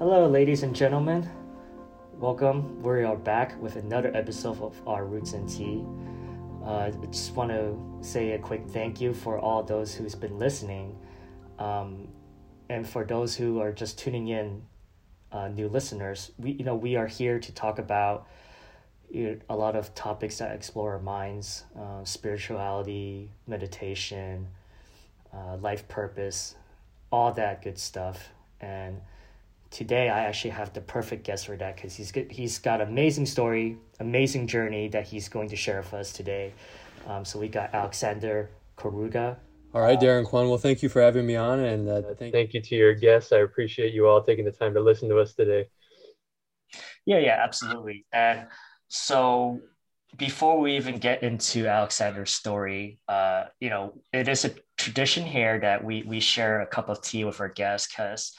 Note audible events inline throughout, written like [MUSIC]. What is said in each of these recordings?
Hello, ladies and gentlemen. Welcome. We are back with another episode of Our Roots and Tea. Uh, I just want to say a quick thank you for all those who's been listening, um, and for those who are just tuning in, uh, new listeners. We, you know, we are here to talk about you know, a lot of topics that explore our minds, uh, spirituality, meditation, uh, life purpose, all that good stuff. And today I actually have the perfect guest for that because he's good, he's got amazing story, amazing journey that he's going to share with us today. Um, so we got Alexander Karuga. All right, Darren Kwan. Well, thank you for having me on, and uh, thank, thank you to your guests. I appreciate you all taking the time to listen to us today. Yeah, yeah, absolutely. And so before we even get into Alexander's story, uh, you know, it is a tradition here that we we share a cup of tea with our guests because,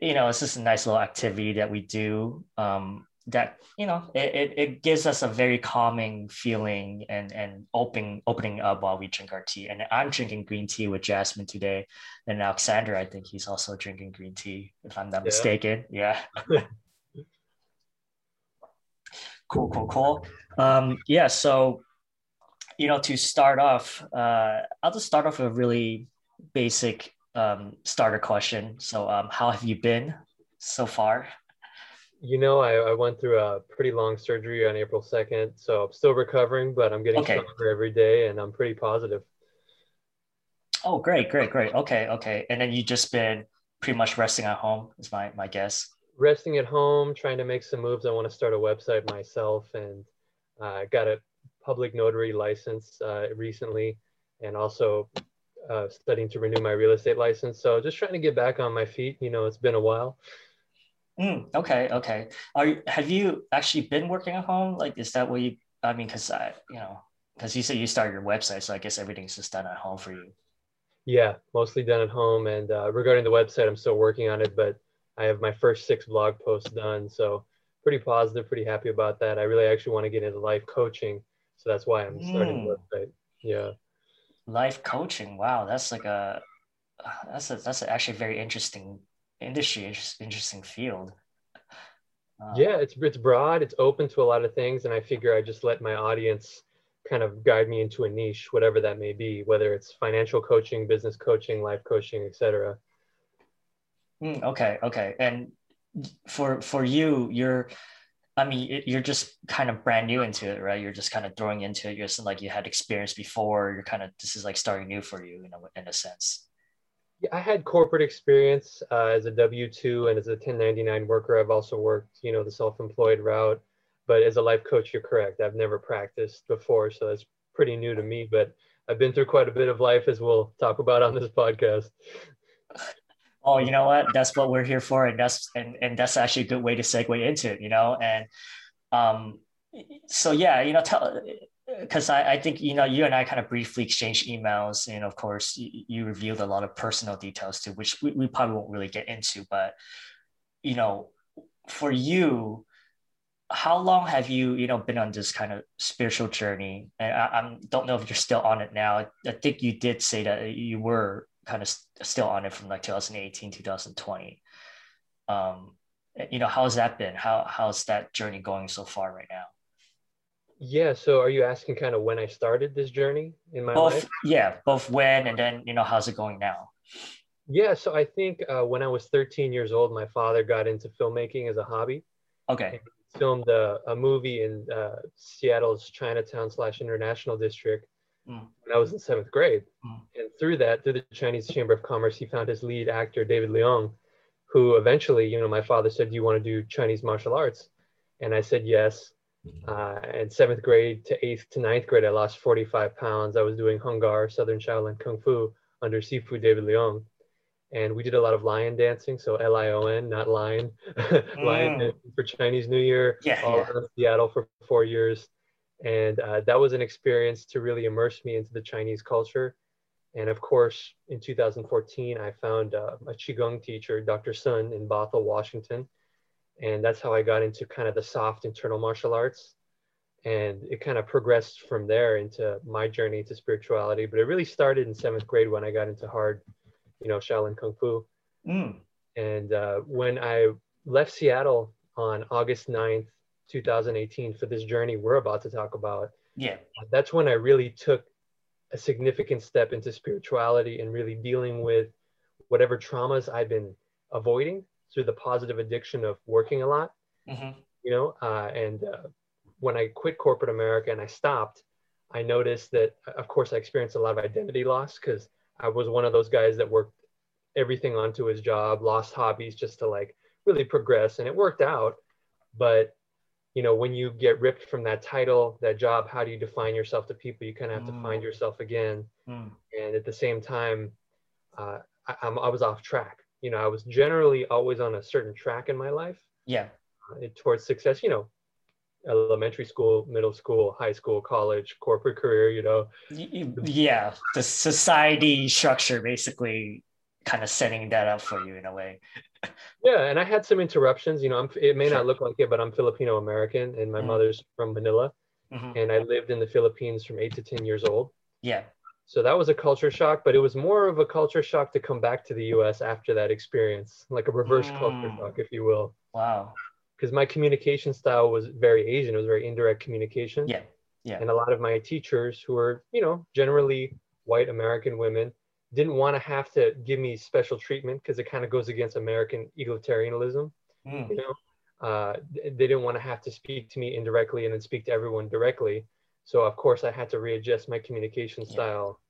you know, it's just a nice little activity that we do. Um, that you know, it, it, it gives us a very calming feeling and and opening opening up while we drink our tea. And I'm drinking green tea with Jasmine today, and Alexander, I think he's also drinking green tea, if I'm not yeah. mistaken. Yeah. [LAUGHS] cool, cool, cool. Um, yeah, so you know, to start off, uh, I'll just start off with a really basic um, starter question. So, um, how have you been so far? You know, I, I went through a pretty long surgery on April 2nd, so I'm still recovering, but I'm getting okay. stronger every day and I'm pretty positive. Oh, great, great, great. Okay, okay. And then you just been pretty much resting at home, is my, my guess. Resting at home, trying to make some moves. I want to start a website myself and I uh, got a public notary license uh, recently and also uh, studying to renew my real estate license. So just trying to get back on my feet. You know, it's been a while. Mm, okay, okay. Are you, have you actually been working at home? Like, is that what you? I mean, because I, you know, because you said you started your website, so I guess everything's just done at home for you. Yeah, mostly done at home. And uh, regarding the website, I'm still working on it, but I have my first six blog posts done. So pretty positive, pretty happy about that. I really actually want to get into life coaching, so that's why I'm starting mm. the website. Yeah. Life coaching. Wow, that's like a that's a that's actually a very interesting industry, interesting field. Uh, yeah, it's it's broad. It's open to a lot of things, and I figure I just let my audience kind of guide me into a niche, whatever that may be, whether it's financial coaching, business coaching, life coaching, etc. Mm, okay, okay, and for for you you're i mean you're just kind of brand new into it right? You're just kind of throwing into it. You're just like you had experience before. You're kind of this is like starting new for you you know in a sense. Yeah, i had corporate experience uh, as a w2 and as a 1099 worker. I've also worked you know the self-employed route. But as a life coach you're correct. I've never practiced before so that's pretty new to me. But i've been through quite a bit of life as we'll talk about on this podcast [LAUGHS] oh, you know what? That's what we're here for, and that's and and that's actually a good way to segue into it, you know. And um, so yeah, you know, tell because I, I think you know you and I kind of briefly exchanged emails, and of course you, you revealed a lot of personal details too, which we, we probably won't really get into. But you know, for you, how long have you you know been on this kind of spiritual journey? And I, I don't know if you're still on it now. I think you did say that you were kind of st- still on it from like 2018 2020 um you know how's that been? How how's that journey going so far right now? Yeah so are you asking kind of when i started this journey in my both life? yeah both when and then you know how's it going now? Yeah so i think uh, when i was 13 years old my father got into filmmaking as a hobby. Okay. Filmed a, a movie in uh, seattle's chinatown slash international district mm. when I was in seventh grade. Mm. And through that, through the Chinese Chamber of Commerce, he found his lead actor, David Leong, who eventually, you know, my father said, Do you want to do Chinese martial arts? And I said, Yes. Uh, and seventh grade to eighth to ninth grade, I lost 45 pounds. I was doing Hung Gar, Southern Shaolin Kung Fu under Sifu David Leong. And we did a lot of lion dancing. So L I O N, not lion. [LAUGHS] lion mm. for Chinese New Year. Yeah, all yeah. Seattle for four years. And uh, that was an experience to really immerse me into the Chinese culture. And of course, in 2014, I found uh, a Qigong teacher, Dr. Sun, in Bothell, Washington. And that's how I got into kind of the soft internal martial arts. And it kind of progressed from there into my journey to spirituality. But it really started in seventh grade when I got into hard, you know, Shaolin Kung Fu. Mm. And uh, when I left Seattle on August 9th, 2018 for this journey we're about to talk about. Yeah. That's when I really took a significant step into spirituality and really dealing with whatever traumas I've been avoiding through the positive addiction of working a lot. Mm-hmm. You know, uh, and uh, when I quit corporate America and I stopped, I noticed that, of course, I experienced a lot of identity loss because I was one of those guys that worked everything onto his job, lost hobbies just to like really progress, and it worked out. But you know, when you get ripped from that title, that job, how do you define yourself to people? You kind of have mm. to find yourself again. Mm. And at the same time, uh, I, I, was off track. You know, I was generally always on a certain track in my life. Yeah. Uh, towards success. You know, elementary school, middle school, high school, college, corporate career. You know. Yeah, the society structure basically kind of setting that up for you in a way. Yeah, and I had some interruptions. You know, I'm, it may sure. not look like it, but I'm Filipino American, and my mm-hmm. mother's from Manila, mm-hmm. and I lived in the Philippines from eight to ten years old. Yeah. So that was a culture shock, but it was more of a culture shock to come back to the U.S. after that experience, like a reverse mm. culture shock, if you will. Wow. Because my communication style was very Asian. It was very indirect communication. Yeah. Yeah. And a lot of my teachers, who were, you know, generally white American women, didn't want to have to give me special treatment because it kind of goes against American egalitarianism. Mm. You know, uh, they didn't want to have to speak to me indirectly and then speak to everyone directly. So of course I had to readjust my communication style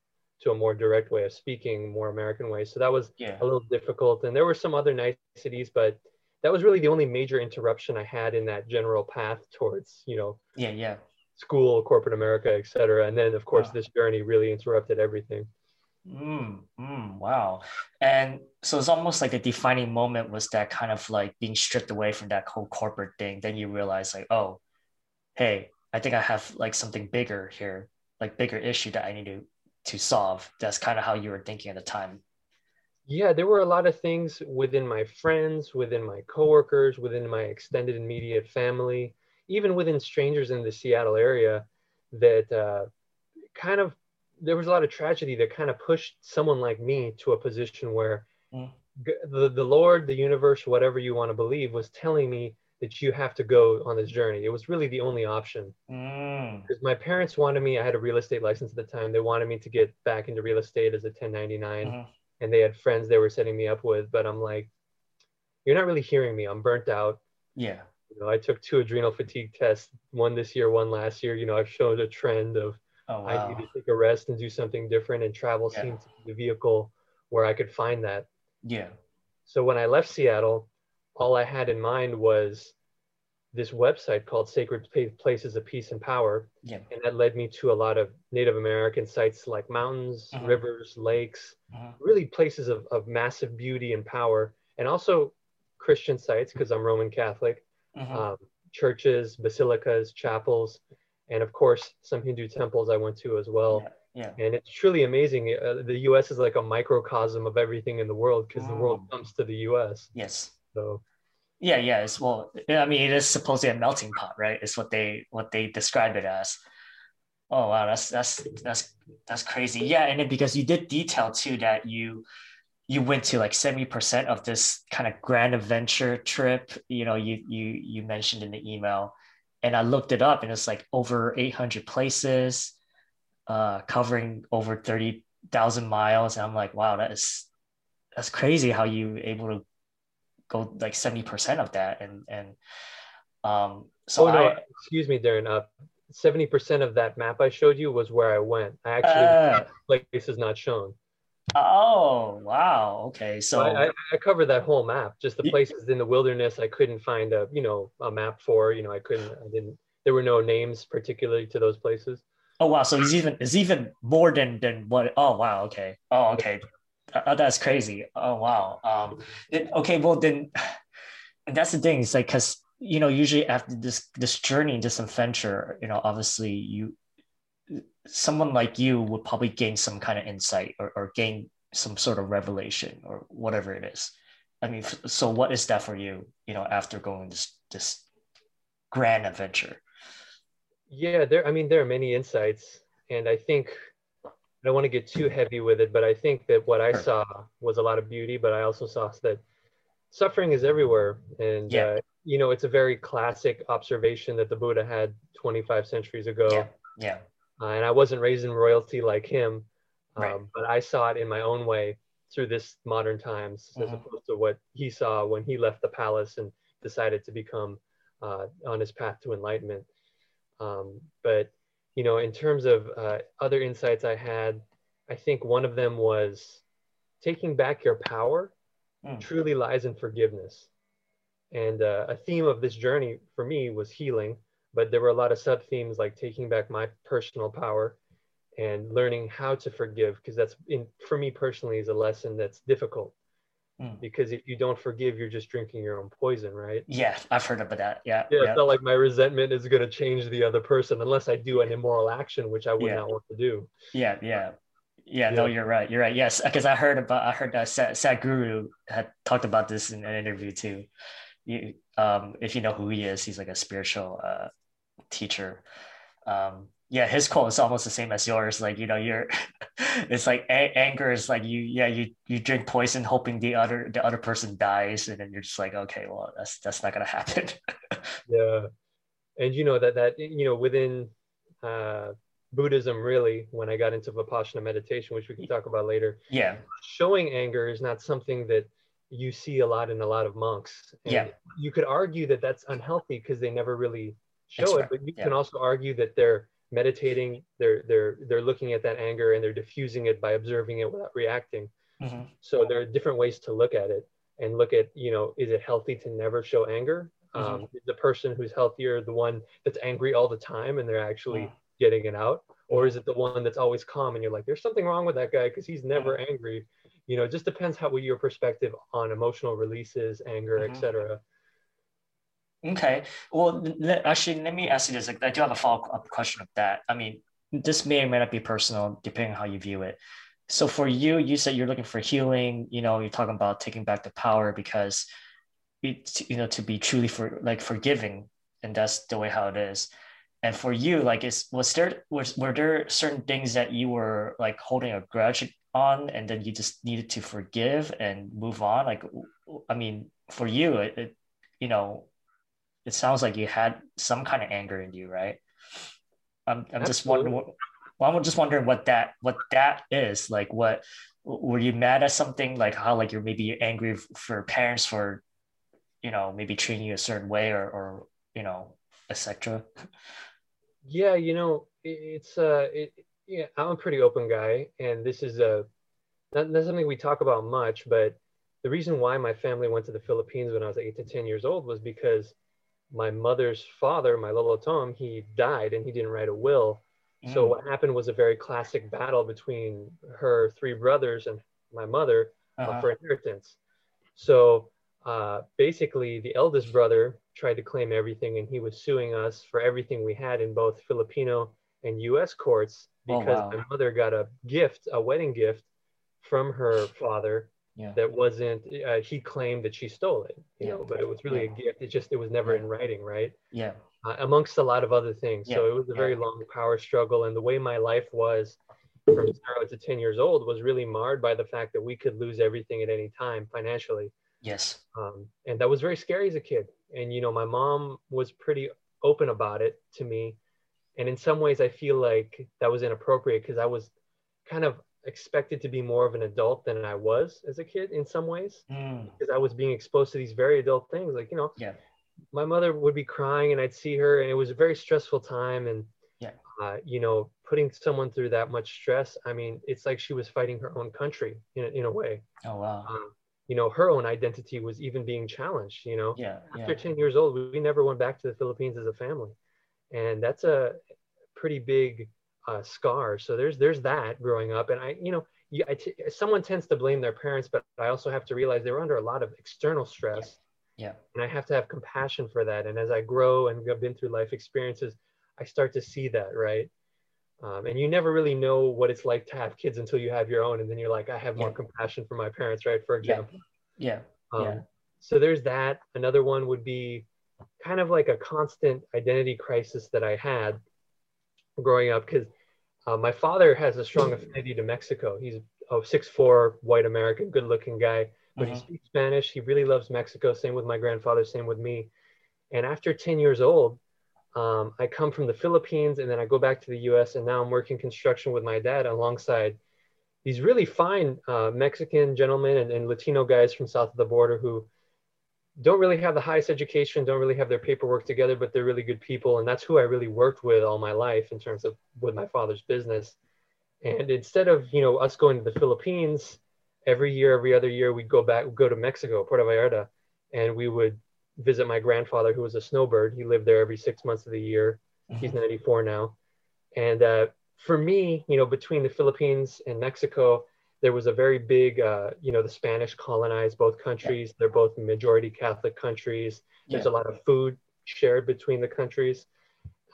to a more direct way of speaking, more American way. So that was yeah. a little difficult. And there were some other niceties, but that was really the only major interruption I had in that general path towards, you know, yeah, yeah, school, corporate America, et cetera. And then of course wow. this journey really interrupted everything. Mm, mm, wow. And so it's almost like a defining moment was that kind of like being stripped away from that whole corporate thing. Then you realize like, oh, hey, I think I have like something bigger here, like bigger issue that I need to to solve. That's kind of how you were thinking at the time. Yeah, there were a lot of things within my friends, within my coworkers, within my extended immediate family, even within strangers in the Seattle area that uh, kind of there was a lot of tragedy that kind of pushed someone like me to a position where mm. the, the Lord, the universe, whatever you want to believe, was telling me that you have to go on this journey. It was really the only option. Mm. Because my parents wanted me, I had a real estate license at the time. They wanted me to get back into real estate as a 1099. Mm-hmm. And they had friends they were setting me up with. But I'm like, you're not really hearing me. I'm burnt out. Yeah. You know, I took two adrenal fatigue tests, one this year, one last year. You know, I've shown a trend of Oh, wow. I need to take a rest and do something different. And travel yeah. seemed to be the vehicle where I could find that. Yeah. So when I left Seattle, all I had in mind was this website called Sacred Places of Peace and Power. Yeah. And that led me to a lot of Native American sites like mountains, uh-huh. rivers, lakes, uh-huh. really places of, of massive beauty and power. And also Christian sites, because I'm Roman Catholic, uh-huh. um, churches, basilicas, chapels and of course some Hindu temples I went to as well. Yeah, yeah. And it's truly amazing. Uh, the U.S. is like a microcosm of everything in the world because mm. the world mm. comes to the U.S. Yes. So. Yeah, yeah. It's well, I mean, it is supposedly a melting pot, right? It's what they what they describe it as. Oh wow, that's that's that's that's crazy. Yeah, and then because you did detail too that you you went to like 70% of this kind of grand adventure trip you know you you you mentioned in the email and I looked it up and it's like over 800 places, uh, covering over 30,000 miles. And I'm like, wow, that is, that's crazy how you able to go like 70% of that. And, and, um, so oh, no, I, excuse me, Darren, uh, 70% of that map I showed you was where I went. I actually, uh, place is not shown. Oh wow! Okay, so I, I, covered that whole map. Just the places in the wilderness I couldn't find a you know a map for. You know I couldn't. I didn't. There were no names particularly to those places. Oh wow! So it's even it's even more than than what? Oh wow! Okay. Oh okay. Uh, that's crazy. Oh wow. Um. It, okay. Well then, [SIGHS] and that's the thing. It's like because you know usually after this this journey, this adventure, you know, obviously you someone like you would probably gain some kind of insight or, or gain some sort of revelation or whatever it is i mean so what is that for you you know after going this this grand adventure yeah there i mean there are many insights and i think i don't want to get too heavy with it but i think that what i sure. saw was a lot of beauty but i also saw that suffering is everywhere, and Yeah. uh, you know it's a very classic observation that the Buddha had 25 centuries ago. Yeah. Yeah. Uh, and I wasn't raised in royalty like him, um, Right. but I saw it in my own way through this modern times, as Mhm. opposed to what he saw when he left the palace and decided to become uh, on his path to enlightenment. Um, but you know, in terms of uh, other insights I had, I think one of them was taking back your power Mm. truly lies in forgiveness. And uh, a theme of this journey for me was healing, but there were a lot of sub themes like taking back my personal power and learning how to forgive, because that's in for me personally is a lesson that's difficult. Mm. Because if you don't forgive, you're just drinking your own poison, right? Yeah. I've heard about that. Yeah. Yeah, Yeah. it's not like my resentment is going to change the other person unless I do an immoral action, which I would Yeah. not want to do. Yeah, yeah, yeah. No, you're right. You're right. Yes, because I heard about I heard that Sat, Sadhguru had talked about this in an interview too. You, um, if you know who he is, he's like a spiritual uh, teacher. Um, yeah, his quote is almost the same as yours. Like you know, you're. [LAUGHS] it's like a- anger is like you. Yeah, you you drink poison hoping the other the other person dies, and then you're just like, okay, well, that's that's not gonna happen. [LAUGHS] Yeah, and you know that that you know within uh, Buddhism, really, when I got into Vipassana meditation, which we can talk about later, yeah, showing anger is not something that you see a lot in a lot of monks. And Yeah. you could argue that that's unhealthy because they never really show That's it, right, but you yeah. can also argue that they're meditating, they're they're they're looking at that anger and they're diffusing it by observing it without reacting. Mhm. So there are different ways to look at it and look at, you know, is it healthy to never show anger? Mm-hmm. Um, the person who's healthier the one that's angry all the time and they're actually Mm. getting it out? Or is it the one that's always calm and you're like, there's something wrong with that guy because he's never Mm. angry? You know, it just depends how what your perspective on emotional releases, anger, Mhm. etc. Okay. Well, le- actually, let me ask you this. Like, I do have a follow-up question of that. I mean, this may or may not be personal, depending on how you view it. So for you, you said you're looking for healing. You know, you're talking about taking back the power because it's you know to be truly for like forgiving, and that's the way how it is. And for you, like, is was there was were there certain things that you were like holding a grudge on, and then you just needed to forgive and move on? Like, I mean, for you, it, it you know it sounds like you had some kind of anger in you, right? I'm, I'm just wondering what, well, I'm just wondering what that, what that is like, what, were you mad at something like how, like you're maybe angry for parents for, you know, maybe treating you a certain way or, or, you know, etc. Yeah, you know, it, it's uh, it, yeah, I'm a pretty open guy, and this is a not, not something we talk about much, but the reason why my family went to the Philippines when I was eight to ten years old was because my mother's father, my Lolo Tom, he died and he didn't write a will. So Mm. what happened was a very classic battle between her three brothers and my mother uh, Uh-huh. for inheritance. So uh, basically, the eldest brother tried to claim everything, and he was suing us for everything we had in both Filipino and U.S. courts Oh, because wow. my mother got a gift, a wedding gift, from her father Yeah. that wasn't. Uh, he claimed that she stole it, you Yeah. know, but it was really a gift. It just it was never Yeah. in writing, right? Yeah. uh, amongst a lot of other things. So it was a very long power struggle. And the way my life was from zero to 10 years old was really marred by the fact that we could lose everything at any time financially. Yes. Um, and that was very scary as a kid. And, you know, my mom was pretty open about it to me. And in some ways, I feel like that was inappropriate because I was kind of expected to be more of an adult than I was as a kid in some ways Mm. because I was being exposed to these very adult things. Like, you know, Yeah. my mother would be crying and I'd see her, and it was a very stressful time. And, Yeah. uh, you know, putting someone through that much stress, I mean, it's like she was fighting her own country in, a- in a way. Oh, wow. Um, you know, her own identity was even being challenged, you know. Yeah. After Yeah. 10 years old, we never went back to the Philippines as a family. And that's a pretty big uh, scar. So there's there's that growing up. And I, you know, you, I t- someone tends to blame their parents, but I also have to realize they were under a lot of external stress. Yeah. And I have to have compassion for that. And as I grow and have been through life experiences, I start to see that, right? Um, and you never really know what it's like to have kids until you have your own. And then you're like, I have more Yeah. compassion for my parents, right? For Yeah. example. Yeah. Um, Yeah. So there's that. Another one would be kind of like a constant identity crisis that I had growing up because uh, my father has a strong affinity to Mexico. He's a six-four white American, good looking guy. but mm-hmm. he speaks Spanish. He really loves Mexico. Same with my grandfather. Same with me. And after 10 years old, um, I come from the Philippines and then I go back to the US and now I'm working construction with my dad alongside these really fine uh, Mexican gentlemen and, and, Latino guys from south of the border who don't really have the highest education, don't really have their paperwork together, but they're really good people. And that's who I really worked with all my life in terms of with my father's business. And instead of, you know, us going to the Philippines every year, every other year, we'd go back, go to Mexico, Puerto Vallarta, and we would visit my grandfather who was a snowbird. He lived there every six months of the year. Mm-hmm. He's 94 now. And uh, for me, you know, between the Philippines and Mexico, there was a very big, uh, you know, the Spanish colonized both countries. Yeah. They're both majority Catholic countries. There's yeah. a lot of food shared between the countries.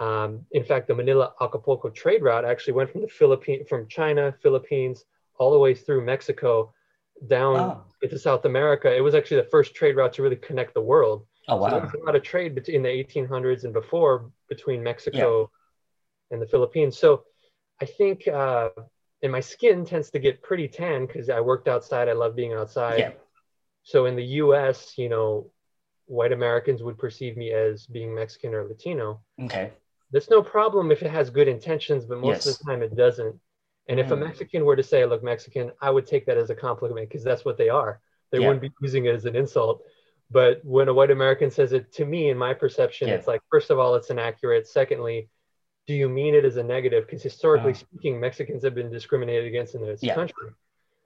Um, in fact, the Manila Acapulco trade route actually went from the Philippine from China, Philippines, all the way through Mexico, down oh. into South America. It was actually the first trade route to really connect the world. Oh wow! So there was a lot of trade in the 1800s and before between Mexico yeah. and the Philippines. So I think, uh, and my skin tends to get pretty tan because I worked outside. I love being outside. Yeah. So in the U.S., you know, white Americans would perceive me as being Mexican or Latino. Okay. That's no problem if it has good intentions, but most yes. of the time it doesn't. And mm. if a mm. Mexican were to say I look Mexican, I would take that as a compliment because that's what they are. They yeah. wouldn't be using it as an insult. But when a white American says it to me, in my perception, yeah. it's like, first of all, it's inaccurate. Secondly, do you mean it as a negative? Because historically uh, speaking, Mexicans have been discriminated against in this yeah. country.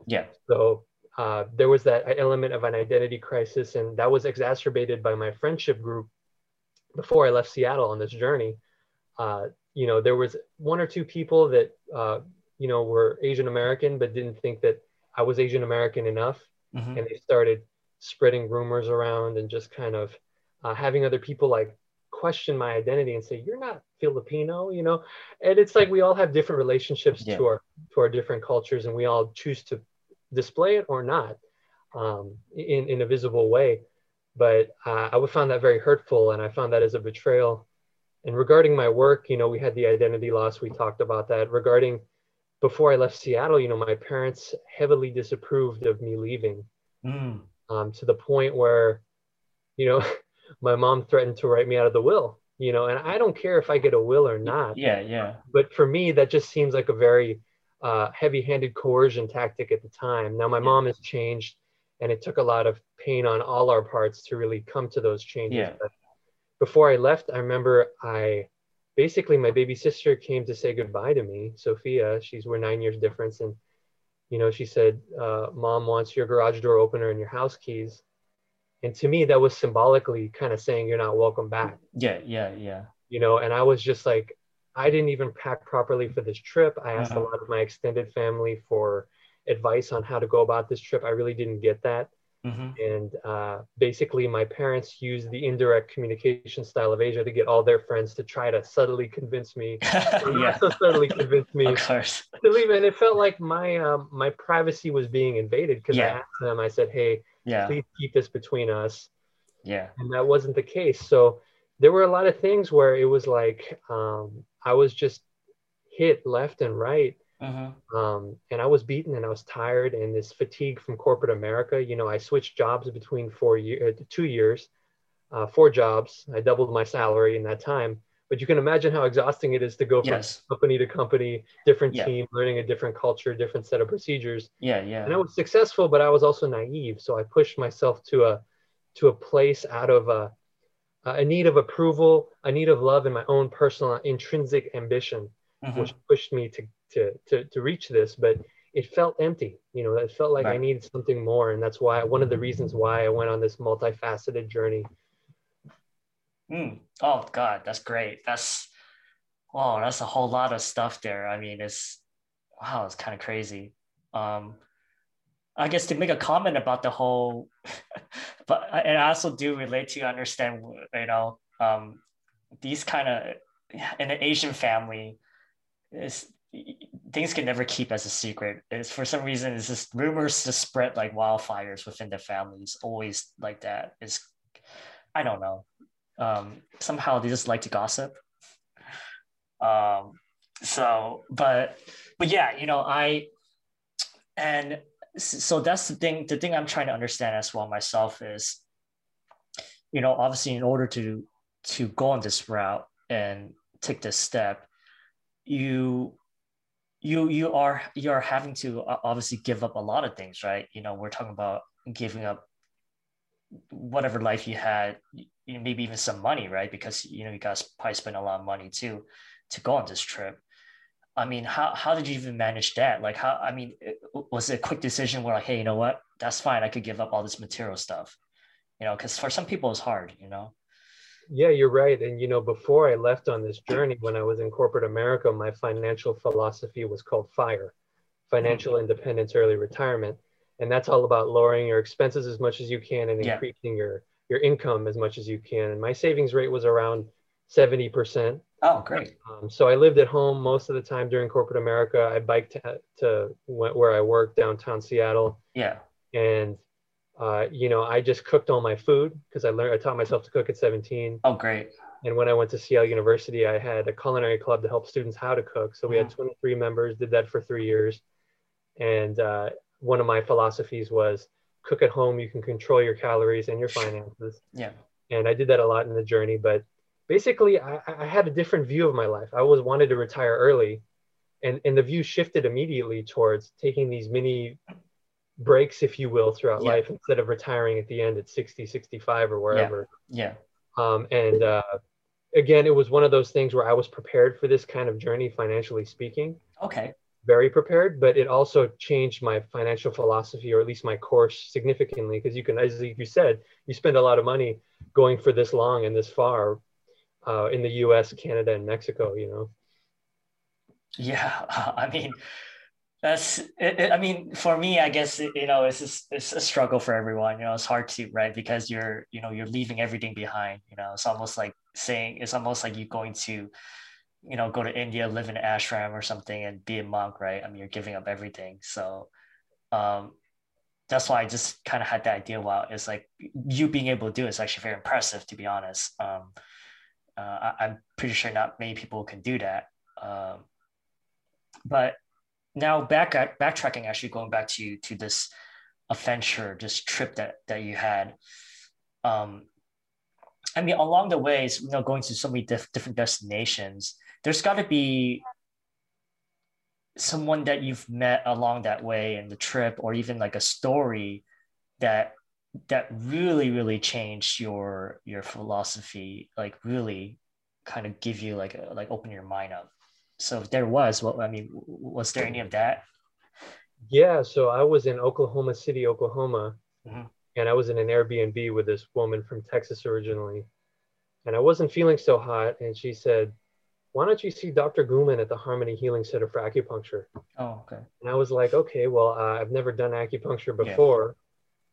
Yeah. So uh, there was that element of an identity crisis, and that was exacerbated by my friendship group before I left Seattle on this journey. Uh, you know, there was one or two people that uh, you know were Asian American, but didn't think that I was Asian American enough, mm-hmm. and they started spreading rumors around and just kind of uh, having other people like question my identity and say you're not filipino you know? And it's like we all have different relationships yeah. to our to our different cultures and we all choose to display it or not um, in, in a visible way. But uh, i would find that very hurtful and i found that as a betrayal. And regarding my work you know we had the identity loss. We talked about that. Regarding before i left seattle you know my parents heavily disapproved of me leaving mm. um, to the point where you know [LAUGHS] my mom threatened to write me out of the will you know and i don't care if i get a will or not. Yeah yeah. But for me that just seems like a very uh, heavy-handed coercion tactic at the time. Now my yeah. mom has changed and it took a lot of pain on all our parts to really come to those changes. Yeah. But before i left i remember i basically my baby sister came to say goodbye to me sophia. She's we're nine years difference and you know she said uh, mom wants your garage door opener and your house keys and to me that was symbolically kind of saying you're not welcome back yeah yeah yeah you know and i was just like i didn't even pack properly for this trip i asked uh-huh. a lot of my extended family for advice on how to go about this trip i really didn't get that mm-hmm. and uh, basically my parents used the indirect communication style of asia to get all their friends to try to subtly convince me [LAUGHS] yeah. so subtly convince me to leave and it felt like my um, my privacy was being invaded because yeah. i asked them i said hey yeah. Please keep this between us. Yeah. And that wasn't the case. So there were a lot of things where it was like um, i was just hit left and right. Uh-huh. um, and i was beaten and i was tired and this fatigue from corporate america. You know i switched jobs between four years uh, two years uh, four jobs. I doubled my salary in that time but you can imagine how exhausting it is to go from yes. company to company, different yeah. team, learning a different culture, different set of procedures. Yeah, yeah. And I was successful, but I was also naive. So I pushed myself to a to a place out of a a need of approval, a need of love, and my own personal intrinsic ambition, mm-hmm. which pushed me to, to to to reach this. But it felt empty. You know, it felt like right. I needed something more, and that's why one of the reasons why I went on this multifaceted journey Mm. Oh God, that's great. That's wow, that's a whole lot of stuff there. I mean, it's wow, it's kind of crazy. Um, I guess to make a comment about the whole, [LAUGHS] but and I also do relate to understand, you know, um, these kind of in an Asian family, is things can never keep as a secret. It's for some reason it's just rumors just spread like wildfires within the families. Always like that. It's I don't know um, somehow they just like to gossip. Um, so, but but yeah, you know, I and so that's the thing the thing i'm trying to understand as well myself is you know obviously in order to to go on this route and take this step you you you are you are having to uh, obviously give up a lot of things right you know we're talking about giving up whatever life you had you know, maybe even some money right because you know you guys probably spent a lot of money too to go on this trip I mean, how, how did you even manage that? Like, how, I mean, it, was it a quick decision where like, hey, you know what, that's fine. I could give up all this material stuff, you know, because for some people it's hard, you know? Yeah, you're right. And, you know, before I left on this journey, when I was in corporate America, my financial philosophy was called FIRE, Financial mm-hmm. Independence Early Retirement. And that's all about lowering your expenses as much as you can and yeah. increasing your, your income as much as you can. And my savings rate was around 70%. Oh, great. Um, so I lived at home most of the time during corporate America. I biked to, to where I worked downtown Seattle. Yeah. And, uh, you know, I just cooked all my food because I learned, I taught myself to cook at 17. Oh, great. And when I went to Seattle University, I had a culinary club to help students how to cook. So we mm-hmm. had 23 members, did that for three years. And uh, one of my philosophies was cook at home. You can control your calories and your finances. Yeah. And I did that a lot in the journey, but basically I, I had a different view of my life. I always wanted to retire early. And, and the view shifted immediately towards taking these mini breaks, if you will, throughout yeah. life instead of retiring at the end at 60, 65 or wherever. Yeah. yeah. Um, and uh, again, it was one of those things where I was prepared for this kind of journey, financially speaking. Okay. Very prepared, but it also changed my financial philosophy, or at least my course, significantly. Because you can, as you said, you spend a lot of money going for this long and this far uh, in the U.S., Canada, and Mexico. You know. Yeah, [LAUGHS] I mean, that's. It, it, I mean, for me, I guess you know, it's just, it's a struggle for everyone. You know, it's hard to right because you're you know you're leaving everything behind. You know, it's almost like saying it's almost like you're going to you know go to india live in ashram or something and be a monk right i mean you're giving up everything so um that's why i just kind of had that idea wow it's like you being able to do it is actually very impressive to be honest um uh, I, am pretty sure not many people can do that. Um, but now back at backtracking, actually going back to to this adventure, this trip that that you had. Um, I mean, along the ways, you know, going to so many diff- different destinations, there's got to be someone that you've met along that way in the trip, or even like a story that that really really changed your your philosophy like really kind of give you like a, like open your mind up. So if there was what i mean was there any of that? Yeah so i was in oklahoma city oklahoma. Mm-hmm. and i was in an airbnb with this woman from texas originally. And i wasn't feeling so hot and she said why don't you see dr guman at the harmony healing center for acupuncture oh okay and i was like okay well uh, i've never done acupuncture before yeah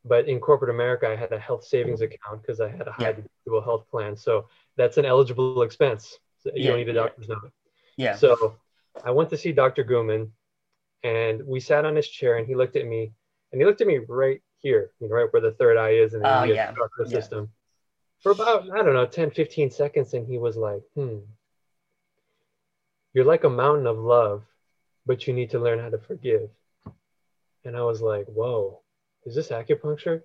but in corporate America, I had a health savings account because I had a high yeah. deductible health plan. So that's an eligible expense. So you yeah, don't need a doctor's yeah. note. Yeah. So I went to see Dr. Guman and we sat on his chair and he looked at me and he looked at me right here, you know, right where the third eye is in the oh, yeah. yeah. system for about, I don't know, 10, 15 seconds. And he was like, hmm, you're like a mountain of love, but you need to learn how to forgive. And I was like, whoa, is this acupuncture?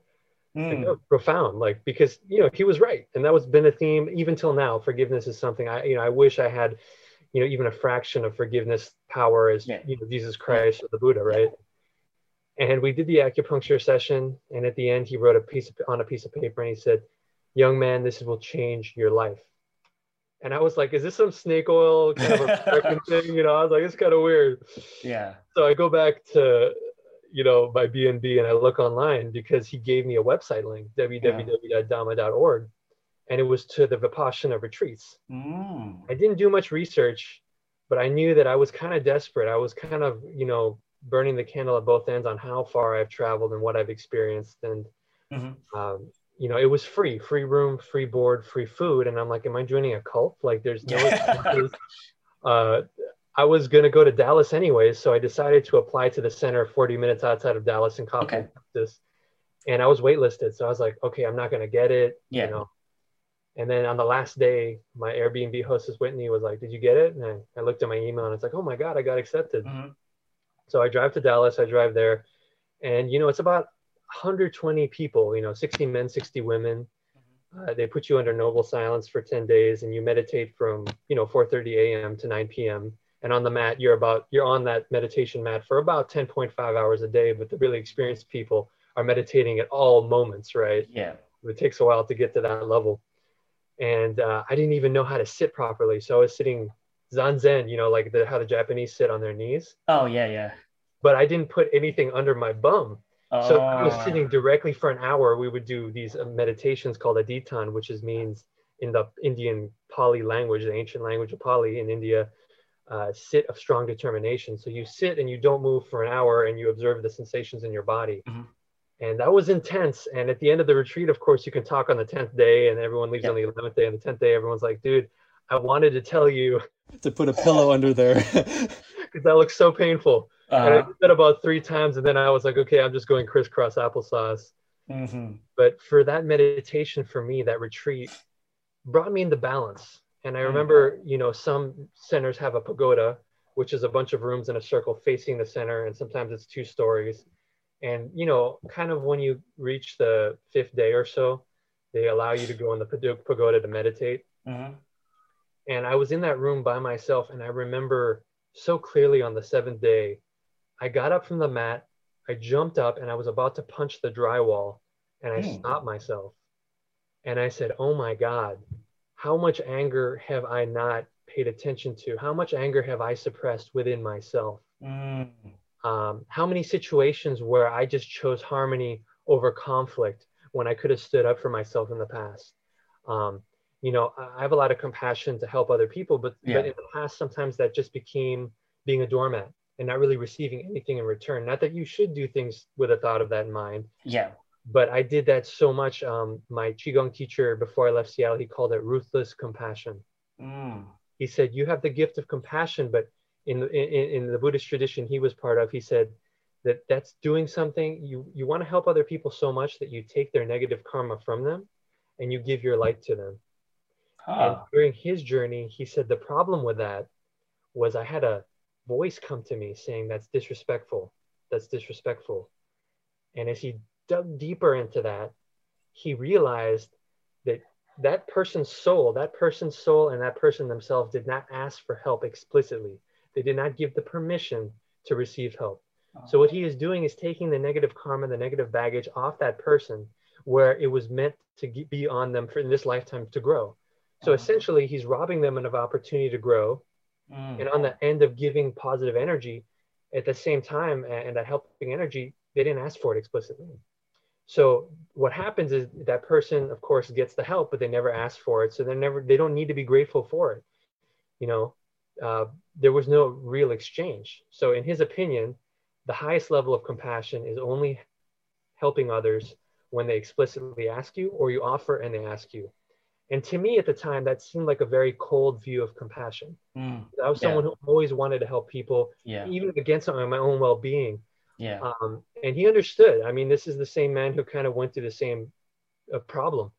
Mm. Like, profound, like because you know he was right, and that was been a theme even till now. Forgiveness is something I you know I wish I had, you know, even a fraction of forgiveness power as yeah. you know Jesus Christ or the Buddha, right? Yeah. And we did the acupuncture session, and at the end he wrote a piece of, on a piece of paper, and he said, "Young man, this will change your life." And I was like, "Is this some snake oil kind of a [LAUGHS] thing?" You know, I was like, "It's kind of weird." Yeah. So I go back to you know, my BNB and I look online because he gave me a website link, www.dhamma.org, and it was to the Vipassana retreats. Mm. I didn't do much research, but I knew that I was kind of desperate. I was kind of, you know, burning the candle at both ends on how far I've traveled and what I've experienced. And, mm-hmm. um, you know, it was free, free room, free board, free food. And I'm like, am I joining a cult? Like there's no, uh, I was going to go to Dallas anyways, so I decided to apply to the center 40 minutes outside of Dallas in Kaufman, okay. Texas. And I was waitlisted, so I was like, okay, I'm not going to get it, yeah. you know. And then on the last day, my Airbnb hostess Whitney was like, "Did you get it?" And I, I looked at my email and it's like, "Oh my god, I got accepted." Mm-hmm. So I drive to Dallas. I drive there, and you know it's about 120 people you know 60 men 60 women. Uh, they put you under noble silence for 10 days and you meditate from you know 4:30 a.m. to 9 p.m. and on the mat you're about you're on that meditation mat for about 10.5 hours a day but the really experienced people are meditating at all moments right? Yeah. It takes a while to get to that level. And uh, I didn't even know how to sit properly. So I was sitting zazen you know like the, how the Japanese sit on their knees. Oh yeah yeah. But I didn't put anything under my bum so I was Oh. sitting directly for an hour. We would do these uh, meditations called aditan, which is means in the Indian Pali language, the ancient language of Pali in India, uh, sit of strong determination. So you sit and you don't move for an hour and you observe the sensations in your body. Mhm. And that was intense. And at the end of the retreat, of course, you can talk on the 10th day and everyone leaves Yeah. on the 11th day. And the 10th day, everyone's like, dude, I wanted to tell you to put a pillow under there. [LAUGHS] because that looks so painful. And I Uh, did that about three times. And then I was like, okay, I'm just going crisscross applesauce. mhm. but for that meditation for me that retreat brought me into balance and i Mm. remember you know some centers have a pagoda which is a bunch of rooms in a circle facing the center and sometimes it's two stories and you know kind of when you reach the fifth day or so they allow you to go in the pag- pagoda to meditate Mhm. and i was in that room by myself and i remember so clearly on the seventh day i got up from the mat i jumped up and i was about to punch the drywall and i Hmm. stopped myself and i said oh my god how much anger have i not paid attention to how much anger have i suppressed within myself Mm. um, how many situations where I just chose harmony over conflict when I could have stood up for myself in the past. Um, you know, I I have a lot of compassion to help other people, but, Yeah. but in the past, sometimes that just became being a doormat and not really receiving anything in return. Not that you should do things with a thought of that in mind, Yeah. but I did that so much. Um, my Qigong teacher, before I left Seattle, he called it ruthless compassion Mm. he said you have the gift of compassion but in the in, in the buddhist tradition he was part of he said that that's doing something you you want to help other people so much that you take their negative karma from them and you give your light to them and during his journey he said the problem with that was i had a voice come to me saying that's disrespectful. That's disrespectful. And as he dug deeper into that he realized that that person's soul that person's soul and that person themselves did not ask for help explicitly. They did not give the permission to receive help. So what he is doing is taking the negative karma the negative baggage off that person where it was meant to be on them for in this lifetime to grow. So essentially he's robbing them of opportunity to grow Mm. and on the end of giving positive energy at the same time and that helping energy they didn't ask for it explicitly. So what happens is that person of course gets the help but they never ask for it. So they never they don't need to be grateful for it. You know uh, there was no real exchange. So in his opinion the highest level of compassion is only helping others when they explicitly ask you or you offer and they ask you and to me at the time that seemed like a very cold view of compassion Mm. I was Yeah. someone who always wanted to help people, Yeah. even against my own well-being. Yeah. Um, and he understood. I mean, this is the same man who kind of went through the same uh, problem,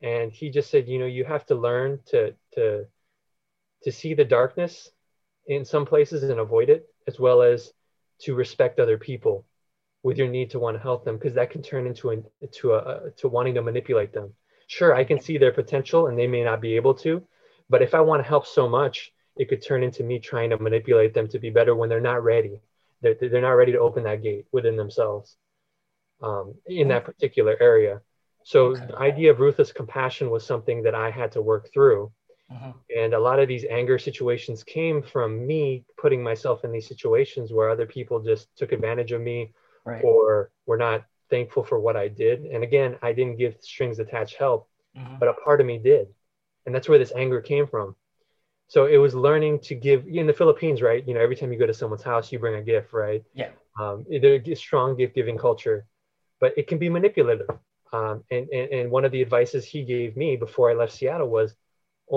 and he just said, you know, you have to learn to to to see the darkness in some places and avoid it, as well as to respect other people with your need to want to help them, because that can turn into a to a to wanting to manipulate them. Sure, I can see their potential, and they may not be able to, but if I want to help so much, it could turn into me trying to manipulate them to be better when they're not ready. They're, they're not ready to open that gate within themselves um, in that particular area. So Okay. the idea of ruthless compassion was something that I had to work through. Mhm. And a lot of these anger situations came from me putting myself in these situations where other people just took advantage of me Right. or were not thankful for what I did. And again, I didn't give strings attached help Mhm. but a part of me did and that's where this anger came from so it was learning to give in the philippines right you know every time you go to someone's house you bring a gift right Yeah. um, they're a strong gift giving culture but it can be manipulative um, and, and, and one of the advices he gave me before i left seattle was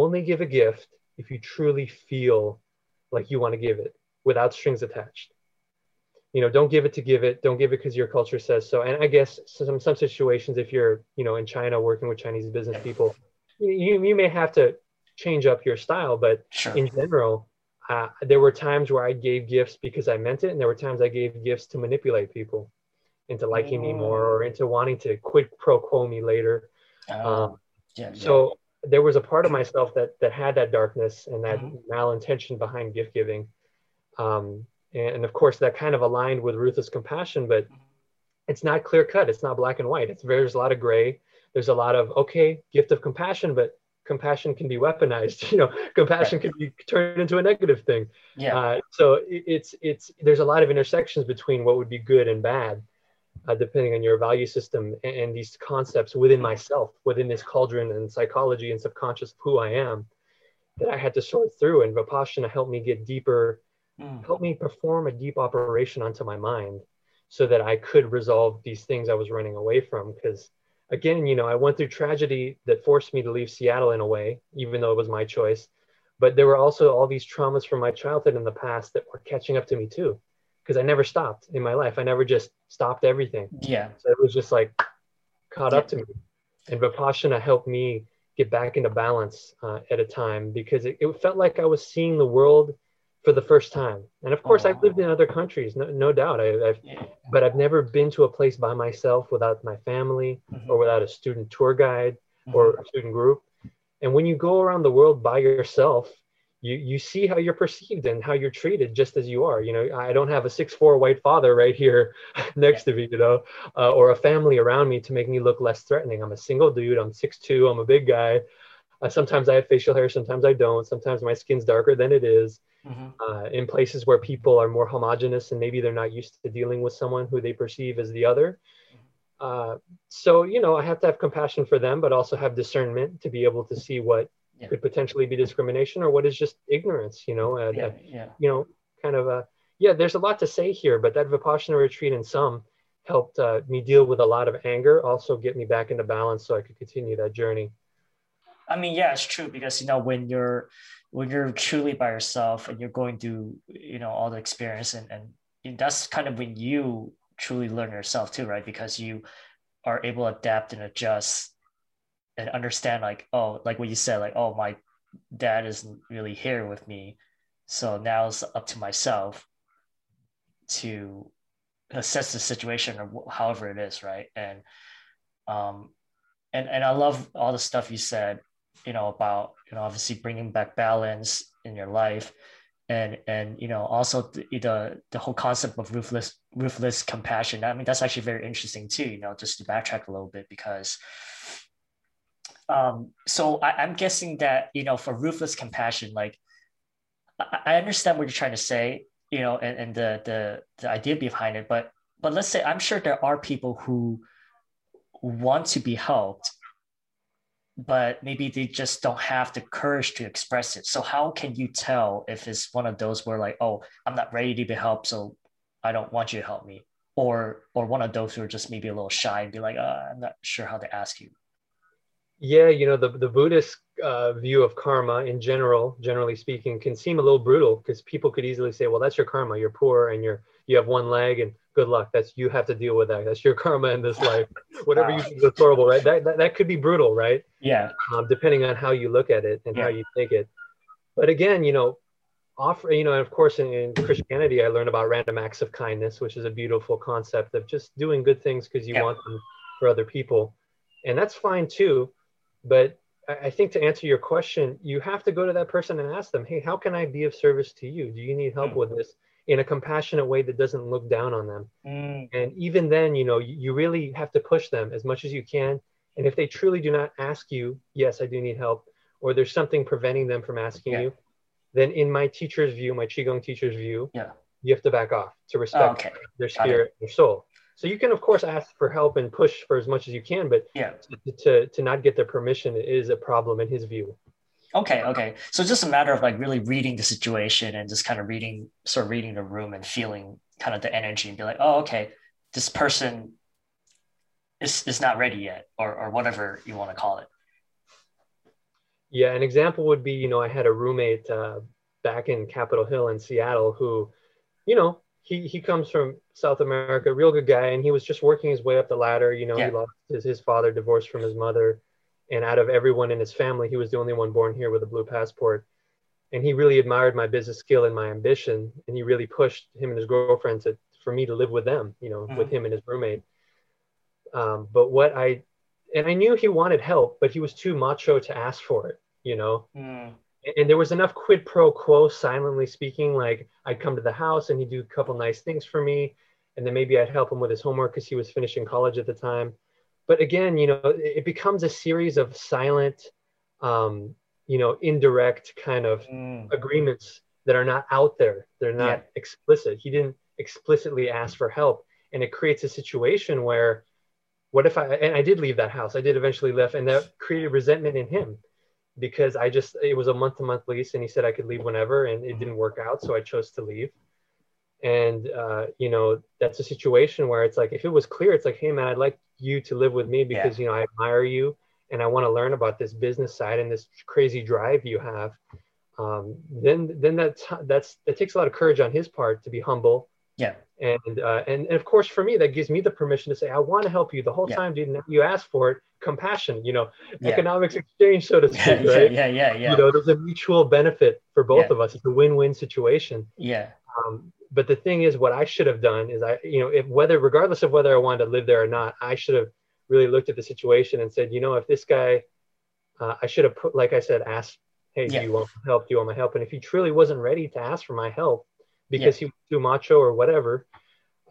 only give a gift if you truly feel like you want to give it without strings attached you know don't give it to give it don't give it because your culture says so and i guess some some situations if you're you know in china working with chinese business people you, you may have to change up your style but Sure. in general uh, there were times where i gave gifts because i meant it and there were times i gave gifts to manipulate people into liking me more or into wanting to quid pro quo me later. Oh, um, yeah, so yeah. there was a part of myself that that had that darkness and that mm-hmm. malintention behind gift giving. Um, and, of course that kind of aligned with ruthless compassion, but mm-hmm. it's not clear cut. It's not black and white. It's there's a lot of gray. There's a lot of okay, gift of compassion, but compassion can be weaponized [LAUGHS] you know compassion right. can be turned into a negative thing yeah uh, so it, it's it's there's a lot of intersections between what would be good and bad uh, depending on your value system and, and, these concepts within myself, within this cauldron and psychology and subconscious of who I am that I had to sort through. And Vipassana helped me get deeper, mm. helped me perform a deep operation onto my mind so that I could resolve these things I was running away from. Because again, you know, I went through tragedy that forced me to leave Seattle in a way, even though it was my choice. But there were also all these traumas from my childhood in the past that were catching up to me too because I never stopped in my life. I never just stopped everything. Yeah. So it was just like caught yeah. up to me. And Vipassana helped me get back into balance uh, at a time because it, it, felt like I was seeing the world for the first time. And of course, oh. I've lived in other countries, no, no doubt. I, have yeah. but I've never been to a place by myself without my family mm-hmm. or without a student tour guide mm-hmm. or a student group. And when you go around the world by yourself, you you see how you're perceived and how you're treated just as you are you know i don't have a six four white father right here [LAUGHS] next to me you know uh, or a family around me to make me look less threatening i'm a single dude i'm six two i'm a big guy uh, sometimes i have facial hair sometimes i don't sometimes my skin's darker than it is. Mm-hmm. Uh, in places where people are more homogenous and maybe they're not used to dealing with someone who they perceive as the other mm-hmm. uh, so you know i have to have compassion for them but also have discernment to be able to see what yeah. could potentially be discrimination or what is just ignorance you know uh, yeah, yeah. you know kind of a yeah there's a lot to say here but that vipassana retreat in some helped uh, me deal with a lot of anger also get me back into balance so i could continue that journey i mean yeah it's true because you know when you're when you're truly by yourself and you're going through you know all the experience and, and that's kind of when you truly learn yourself too right? Because you are able to adapt and adjust and understand like oh like what you said like oh my dad isn't really here with me. So now it's up to myself to assess the situation or however it is right? And um and and i love all the stuff you said you know about you know obviously bringing back balance in your life and and you know also the, the the whole concept of ruthless ruthless compassion. I mean that's actually very interesting too you know just to backtrack a little bit because um, so I, i'm guessing that you know for ruthless compassion, like I, I understand what you're trying to say, you know, and, and the the the idea behind it, but but let's say I'm sure there are people who want to be helped, but maybe they just don't have the courage to express it. So how can you tell if it's one of those where like, oh, I'm not ready to be helped, so I don't want you to help me, or or one of those who are just maybe a little shy and be like, uh, I'm not sure how to ask you. Yeah, you know, the, the Buddhist uh, view of karma in general, generally speaking, can seem a little brutal because people could easily say, well, that's your karma. You're poor and you're you have one leg and good luck. That's you have to deal with that. That's your [LAUGHS] karma in this life. Whatever wow. you do is horrible, right? That, that, that could be brutal, right? Yeah. Um, depending on how you look at it and yeah. how you take it. But again, you know, offer, you know, and of course in, in, Christianity, I learned about random acts of kindness, which is a beautiful concept of just doing good things because you yeah. want them for other people. And that's fine too but I think to answer your question, you have to go to that person and ask them, hey, how can I be of service to you? Do you need help mm. with this in a compassionate way that doesn't look down on them? Mm. And even then, you know, you, really have to push them as much as you can. And if they truly do not ask you, yes, I do need help, or there's something preventing them from asking yeah. you, then in my teacher's view, my Qigong teacher's view, yeah. you have to back off to respect oh, okay. their spirit, their soul. So you can, of course, ask for help and push for as much as you can, but yeah. to, to, not get their permission is a problem in his view. Okay, okay. So it's just a matter of like really reading the situation and just kind of reading, sort of reading the room and feeling kind of the energy and be like, oh, okay, this person is, is not ready yet, or, or whatever you want to call it. Yeah, an example would be, you know, I had a roommate uh, back in Capitol Hill in Seattle who, you know, he he comes from South America, real good guy, and he was just working his way up the ladder. You know, yeah. he lost his, his father, divorced from his mother, and out of everyone in his family, he was the only one born here with a blue passport. And he really admired my business skill and my ambition, and he really pushed him and his girlfriend to for me to live with them, you know, mm-hmm. with him and his roommate. Um, but what I, and I knew he wanted help, but he was too macho to ask for it, you know? Mm. And there was enough quid pro quo, silently speaking, like I'd come to the house and he'd do a couple nice things for me. And then maybe I'd help him with his homework because he was finishing college at the time. But again, you know, it becomes a series of silent, um, you know, indirect kind of mm. agreements that are not out there. They're not yeah. explicit. He didn't explicitly ask for help. And it creates a situation where what if I, and I did leave that house, I did eventually leave, and that created resentment in him because I just, it was a month to month lease and he said I could leave whenever and it didn't work out. So I chose to leave. And, uh, you know, that's a situation where it's like, if it was clear, it's like, hey, man, I'd like you to live with me because, yeah. you know, I admire you and I want to learn about this business side and this crazy drive you have um, then then that's that's that takes a lot of courage on his part to be humble. Yeah. And uh, and and of course for me that gives me the permission to say I want to help you the whole yeah. time, dude. You ask for it, compassion, you know, yeah. economics exchange, so to [LAUGHS] speak, right? yeah, yeah, yeah. You know, there's a mutual benefit for both of us. It's a win-win situation. Yeah. Um, but the thing is, what I should have done is I, you know, if whether regardless of whether I wanted to live there or not, I should have really looked at the situation and said, you know, if this guy, uh, I should have put, like I said, asked hey, yeah. do you want help? Do you want my help? And if he truly wasn't ready to ask for my help because yeah. he was too macho or whatever,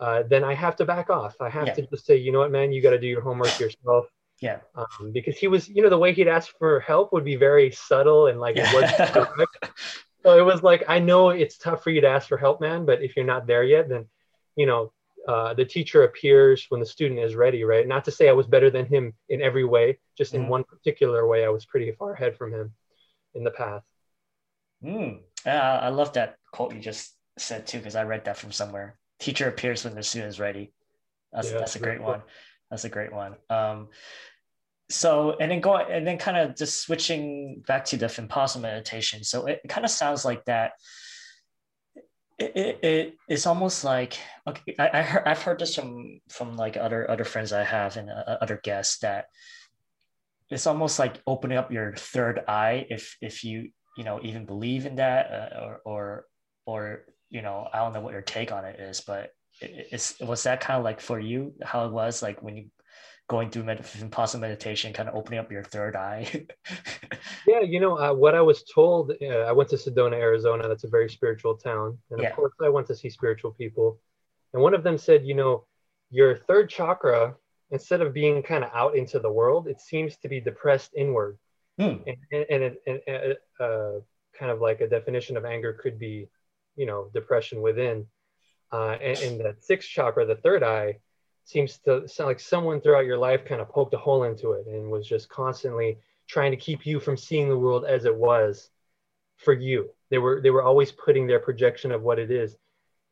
uh, then I have to back off. I have yeah. to just say, you know what, man, you got to do your homework yourself. Yeah. Um, because he was, you know, the way he'd ask for help would be very subtle and like it wasn't [LAUGHS] So it was like, I know it's tough for you to ask for help, man, but if you're not there yet, then, you know, uh, the teacher appears when the student is ready, right? Not to say I was better than him in every way, just in mm-hmm. one particular way, I was pretty far ahead from him in the path. Mm. Yeah, I love that quote you just said too, because I read that from somewhere. Teacher appears when the student is ready. That's yeah, that's a great one. That's a great one. Um, so and then going and then kind of just switching back to the Vipassana meditation. So it, it kind of sounds like that. It, it, it it's almost like okay I, I heard, I've heard this from from like other other friends I have and uh, other guests that it's almost like opening up your third eye if if you you know even believe in that uh, or or or you know i don't know what your take on it is but it's was that kind of like for you how it was like when you going through med- vipassana meditation kind of opening up your third eye [LAUGHS] yeah you know uh, what i was told uh, i went to sedona arizona that's a very spiritual town and yeah. of course i went to see spiritual people and one of them said you know your third chakra instead of being kind of out into the world, it seems to be depressed inward. Hmm. And, and, and, and uh, kind of like a definition of anger could be, you know, depression within. Uh, and, and the sixth chakra, the third eye, seems to sound like someone throughout your life kind of poked a hole into it and was just constantly trying to keep you from seeing the world as it was for you. They were they were always putting their projection of what it is.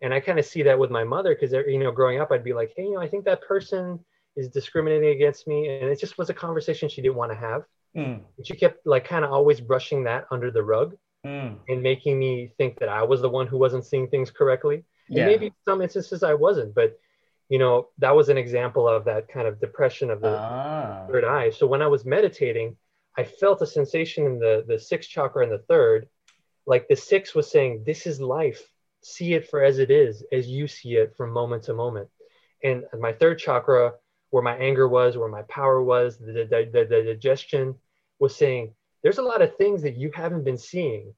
And I kind of see that with my mother because you know, growing up, I'd be like, hey, you know, I think that person is discriminating against me and it just was a conversation she didn't want to have mm. and she kept like kind of always brushing that under the rug mm. and making me think that i was the one who wasn't seeing things correctly yeah. and maybe some instances i wasn't but you know that was an example of that kind of depression of the ah. third eye so when i was meditating i felt a sensation in the the sixth chakra and the third like the sixth was saying this is life see it for as it is as you see it from moment to moment and my third chakra where my anger was, where my power was, the, the, the, the digestion was saying, there's a lot of things that you haven't been seeing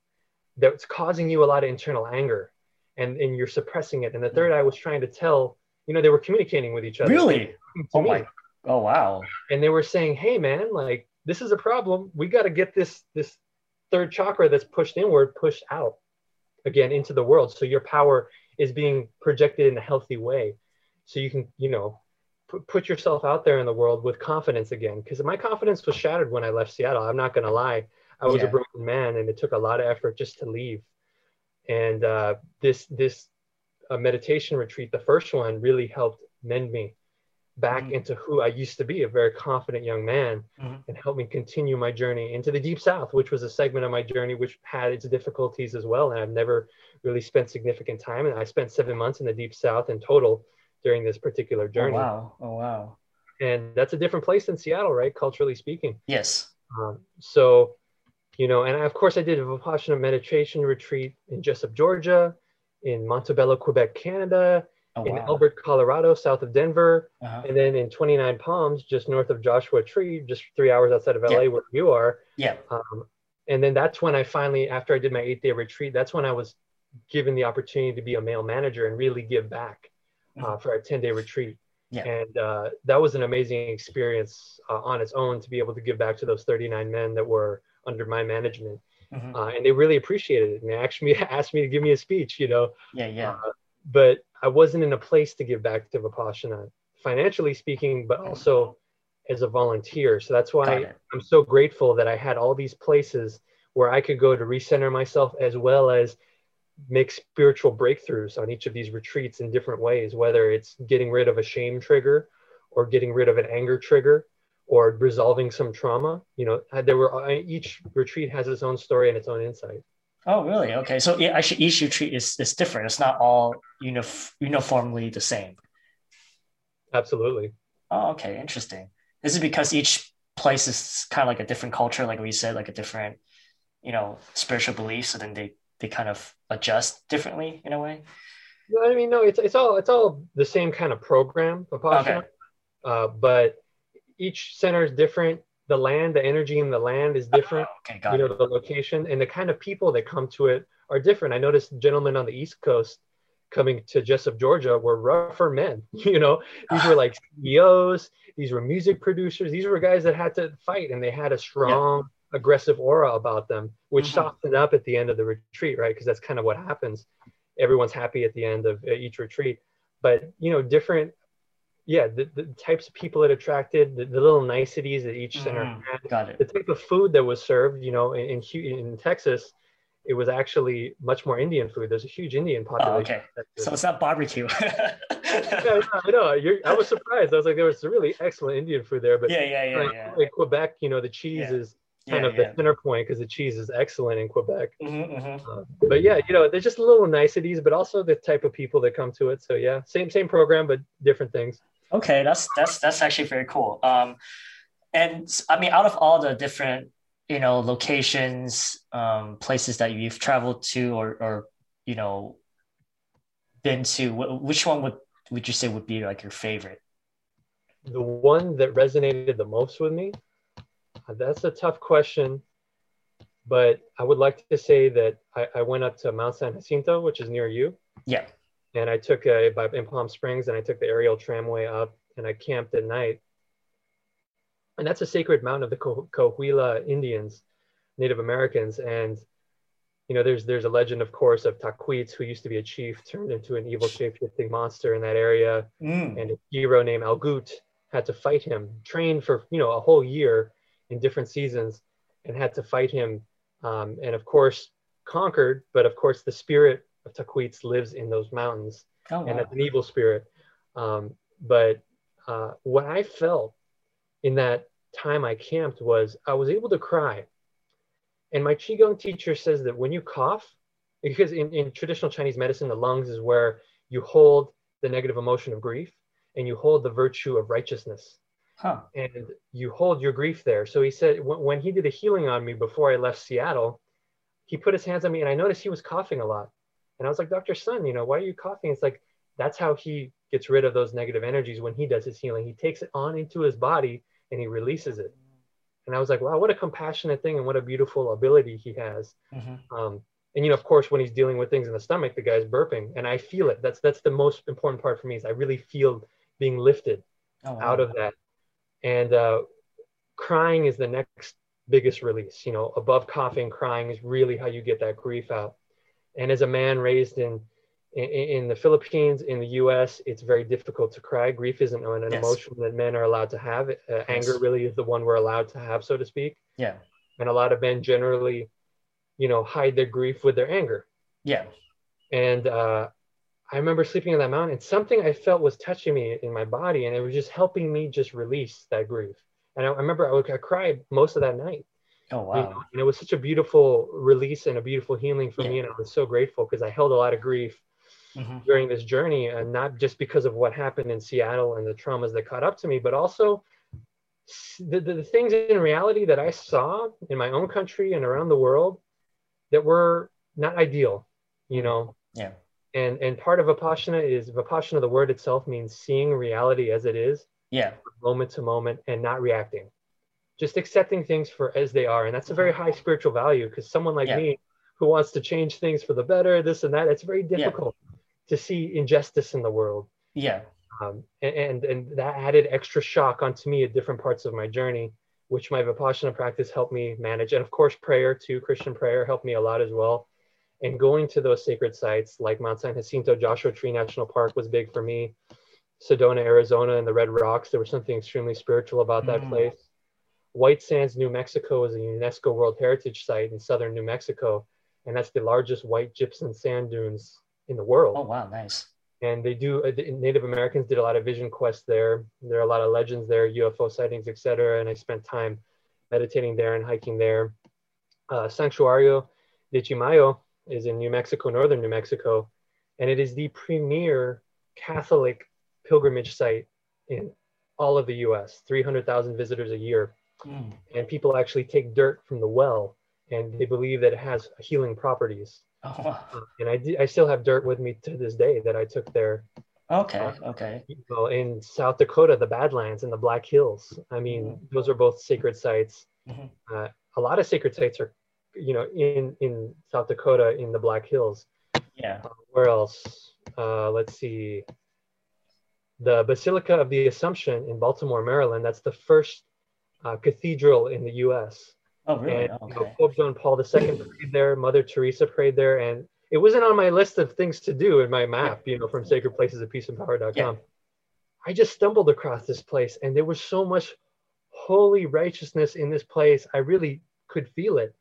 that's causing you a lot of internal anger and, and you're suppressing it. And the third eye was trying to tell, you know, they were communicating with each other. Really? Oh me. my, oh wow. And they were saying, hey man, like this is a problem. We got to get this, this third chakra that's pushed inward, pushed out again into the world. So your power is being projected in a healthy way. So you can, you know, put yourself out there in the world with confidence again because my confidence was shattered when i left seattle i'm not going to lie i was yeah. a broken man and it took a lot of effort just to leave and uh, this this uh, meditation retreat the first one really helped mend me back mm-hmm. into who i used to be a very confident young man mm-hmm. and helped me continue my journey into the deep south which was a segment of my journey which had its difficulties as well and i've never really spent significant time and i spent seven months in the deep south in total during this particular oh, journey. Oh, wow. Oh, wow. And that's a different place than Seattle, right? Culturally speaking. Yes. Um, so, you know, and of course I did a Vipassana meditation retreat in Jesup, Georgia, in Montebello, Quebec, Canada, oh, in wow. Elbert, Colorado, south of Denver, uh-huh. and then in 29 Palms, just north of Joshua Tree, just three hours outside of LA, yeah. where you are. Yeah. Um, and then that's when I finally, after I did my eight day retreat, that's when I was given the opportunity to be a male manager and really give back uh, mm-hmm. for a 10 day retreat. Yeah. And uh, that was an amazing experience uh, on its own to be able to give back to those 39 men that were under my management. Mm-hmm. Uh, and they really appreciated it. And they actually [LAUGHS] asked me to give me a speech, you know. Yeah, yeah. Uh, but I wasn't in a place to give back to Vipassana, financially speaking, but also as a volunteer. So that's why I'm so grateful that I had all these places where I could go to recenter myself as well as make spiritual breakthroughs on each of these retreats in different ways, whether it's getting rid of a shame trigger or getting rid of an anger trigger or resolving some trauma. You know, uh, there were uh, each retreat has its own story and its own insight. Oh, really? Okay. So actually, each retreat is, is different. It's not all unif- uniformly the same. Absolutely. Oh, okay. Interesting. This is because each place is kind of like a different culture, like we said, like a different, you know, spiritual belief. So then they they kind of adjust differently in a way. I mean, no, it's it's all it's all the same kind of program, Vipassana, okay. uh, but each center is different. The land, the energy in the land is different. Oh, okay, got you know, the location and the kind of people that come to it are different. I noticed gentlemen on the East Coast coming to Jesup, Georgia, were rougher men. [LAUGHS] You know, these were like CEOs. These were music producers. These were guys that had to fight, and they had a strong aggressive aura about them, which mm-hmm. softened up at the end of the retreat, right? Because that's kind of what happens. Everyone's happy at the end of each retreat, but you know, different. Yeah, the, the types of people it attracted, the, the little niceties that each center mm, had, got it. the type of food that was served. You know, in in, in Texas, it was actually much more Indian food. There's a huge Indian oh, population. Oh, okay, so it's not barbecue. yeah, I know. You're, I was surprised. I was like, there was really excellent Indian food there, but yeah, yeah, yeah. Like, yeah. In Quebec, you know, the cheese yeah. is kind yeah, of yeah. the center point because the cheese is excellent in Quebec. Mm-hmm, mm-hmm. Uh, but yeah, you know, there's just little niceties, but also the type of people that come to it. So yeah, same same program, but different things. Okay, that's that's that's actually very cool. Um, and I mean, out of all the different you know locations, um, places that you've traveled to or or you know been to, which one would would you say would be like your favorite? The one that resonated the most with me that's a tough question, but I would like to say that I, I went up to Mount San Jacinto, which is near you. Yeah. And I took a by in Palm Springs, and I took the aerial tramway up, and I camped at night. And that's a sacred mountain of the Cahuilla Indians, Native Americans, and you know, there's there's a legend, of course, of Tahquitz, who used to be a chief, turned into an evil shape-shifting monster in that area, mm. and a hero named Algut had to fight him, train for you know a whole year, in different seasons and had to fight him. Um, and of course, conquered, but of course, the spirit of Tahquitz lives in those mountains. Oh, wow. And that's an evil spirit. Um, but uh, what I felt in that time I camped was I was able to cry. And my Qigong teacher says that when you cough, because in, in traditional Chinese medicine, the lungs is where you hold the negative emotion of grief and you hold the virtue of righteousness. Huh. And you hold your grief there. So he said, when he did a healing on me before I left Seattle, he put his hands on me and I noticed he was coughing a lot. And I was like, Dr. Sun, you know, why are you coughing? It's like, that's how he gets rid of those negative energies when he does his healing. He takes it on into his body and he releases it. And I was like, wow, what a compassionate thing and what a beautiful ability he has. Mm-hmm. Um, and you know, of course, when he's dealing with things in the stomach, the guy's burping, and I feel it. That's that's the most important part for me is I really feel being lifted oh, wow. out of that and uh, crying is the next biggest release you know above coughing crying is really how you get that grief out. And as a man raised in in, in the philippines in the us it's very difficult to cry. Grief isn't an, an yes. emotion that men are allowed to have. Uh, yes. anger really is the one we're allowed to have so to speak. Yeah. And a lot of men generally you know hide their grief with their anger. Yeah. And uh, I remember sleeping on that mountain and something I felt was touching me in my body and it was just helping me just release that grief. And I, I remember I, would, I, cried most of that night. Oh, wow. You know? And it was such a beautiful release and a beautiful healing for yeah. me. And I was so grateful because I held a lot of grief mm-hmm. during this journey and not just because of what happened in Seattle and the traumas that caught up to me, but also the, the, the things in reality that I saw in my own country and around the world that were not ideal, you know? Yeah And and part of Vipassana is Vipassana, the word itself means seeing reality as it is. Yeah. Moment to moment and not reacting. Just accepting things for as they are. And that's a very high spiritual value because someone like Yeah. me who wants to change things for the better, this and that, it's very difficult to see injustice in the world. Yeah. Um, and, and and that added extra shock onto me at different parts of my journey, which my Vipassana practice helped me manage. And of course, prayer too, Christian prayer helped me a lot as well. And going to those sacred sites like Mount San Jacinto, Joshua Tree National Park was big for me. Sedona, Arizona, and the Red Rocks. There was something extremely spiritual about that Mm. place. White Sands, New Mexico is a UNESCO World Heritage Site in southern New Mexico. And that's the largest white gypsum sand dunes in the world Oh wow, nice. and they do uh, native americans did a lot of vision quests there there are a lot of legends there ufo sightings etc and i spent time meditating there and hiking there uh, santuario de chimayo is in new mexico northern new mexico and it is the premier catholic pilgrimage site in all of the us 300000 visitors a year Mm. and people actually take dirt from the well and they believe that it has healing properties Oh, wow. Uh, and I, d- I still have dirt with me to this day that I took there Okay. Okay. you know, in South Dakota, the Badlands and the Black Hills. I mean, Mhm. those are both sacred sites. Mhm. Uh, a lot of sacred sites are, you know, in in South Dakota in the Black Hills. Yeah. Uh, where else? Uh, let's see. The Basilica of the Assumption in Baltimore, Maryland. That's the first uh, cathedral in the U.S. Oh really? And you know, Okay. Pope John Paul II prayed there, Mother Teresa prayed there, and it wasn't on my list of things to do in my map, you know, from sacred places at peaceandpower.com. Yeah. I just stumbled across this place, and there was so much holy righteousness in this place. I really could feel it,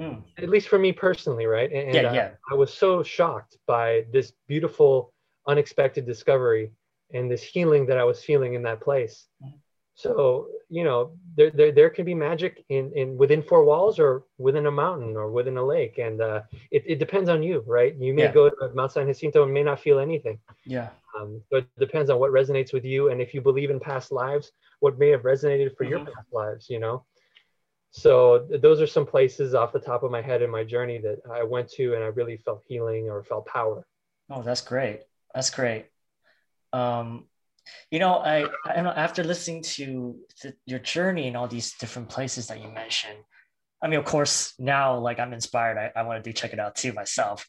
Mm. at least for me personally, right? And, Yeah. uh, Yeah. I was so shocked by this beautiful, unexpected discovery and this healing that I was feeling in that place. Mhm. So, you know, there, there, there can be magic in, in within four walls or within a mountain or within a lake. And uh, it, it depends on you, right? You may Yeah. go to Mount San Jacinto and may not feel anything. Yeah. Um, but it depends on what resonates with you. And if you believe in past lives, what may have resonated for your Mhm. past lives, you know? So those are some places off the top of my head in my journey that I went to and I really felt healing or felt power. Oh, that's great. That's great. Um, you know, I, I after listening to th- your journey and all these different places that you mentioned, I mean, of course, now like I'm inspired. I, I want to do check it out too myself.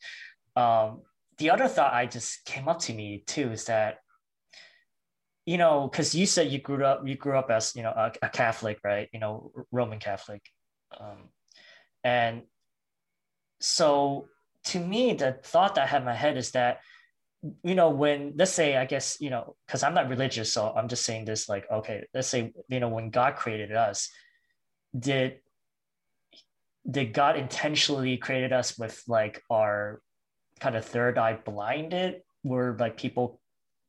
Um, the other thought I just came up to me too is that, you know, because you said you grew up, you grew up as you know a, a Catholic, right? You know, Roman Catholic, um, and so to me, the thought that I had in my head is that you know when let's say i guess you know because i'm not religious so i'm just saying this like okay let's say you know when god created us did did god intentionally created us with like our kind of third eye blinded where like people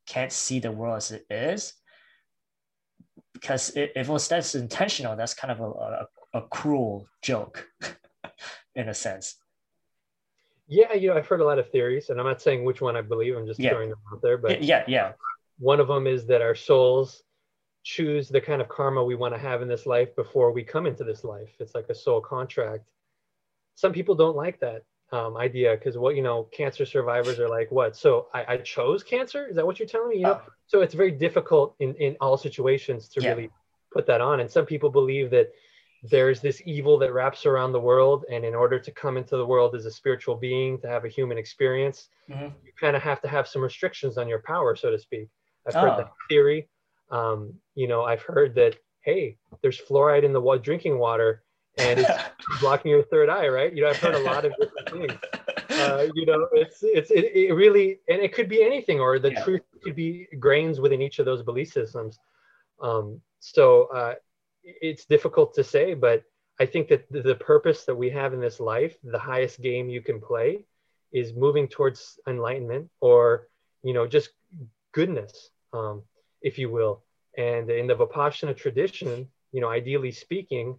can't see the world as it is because if was that's intentional that's kind of a, a, a cruel joke [LAUGHS] in a sense Yeah, you know, I've heard a lot of theories, and I'm not saying which one I believe. I'm just Yeah. throwing them out there. But yeah yeah one of them is that our souls choose the kind of karma we want to have in this life before we come into this life. It's like a soul contract. Some people don't like that um, idea because what you know, cancer survivors are like, what? So I, I chose cancer? Is that what you're telling me? You know, Oh. so it's very difficult in in all situations to Yeah. really put that on. And some people believe that there's this evil that wraps around the world, and in order to come into the world as a spiritual being, to have a human experience, Mhm. you kind of have to have some restrictions on your power, so to speak. I've heard Oh. that theory. Um, you know, I've heard that hey, there's fluoride in the wa- drinking water, and it's blocking your third eye, right? You know, I've heard a lot of different things. Uh, you know, it's it's it, it really, and it could be anything, or the Yeah. truth could be grains within each of those belief systems. Um, so uh, it's difficult to say, but I think that the, the purpose that we have in this life, the highest game you can play, is moving towards enlightenment, or you know, just goodness, um, if you will. And in the Vipassana tradition, you know, ideally speaking,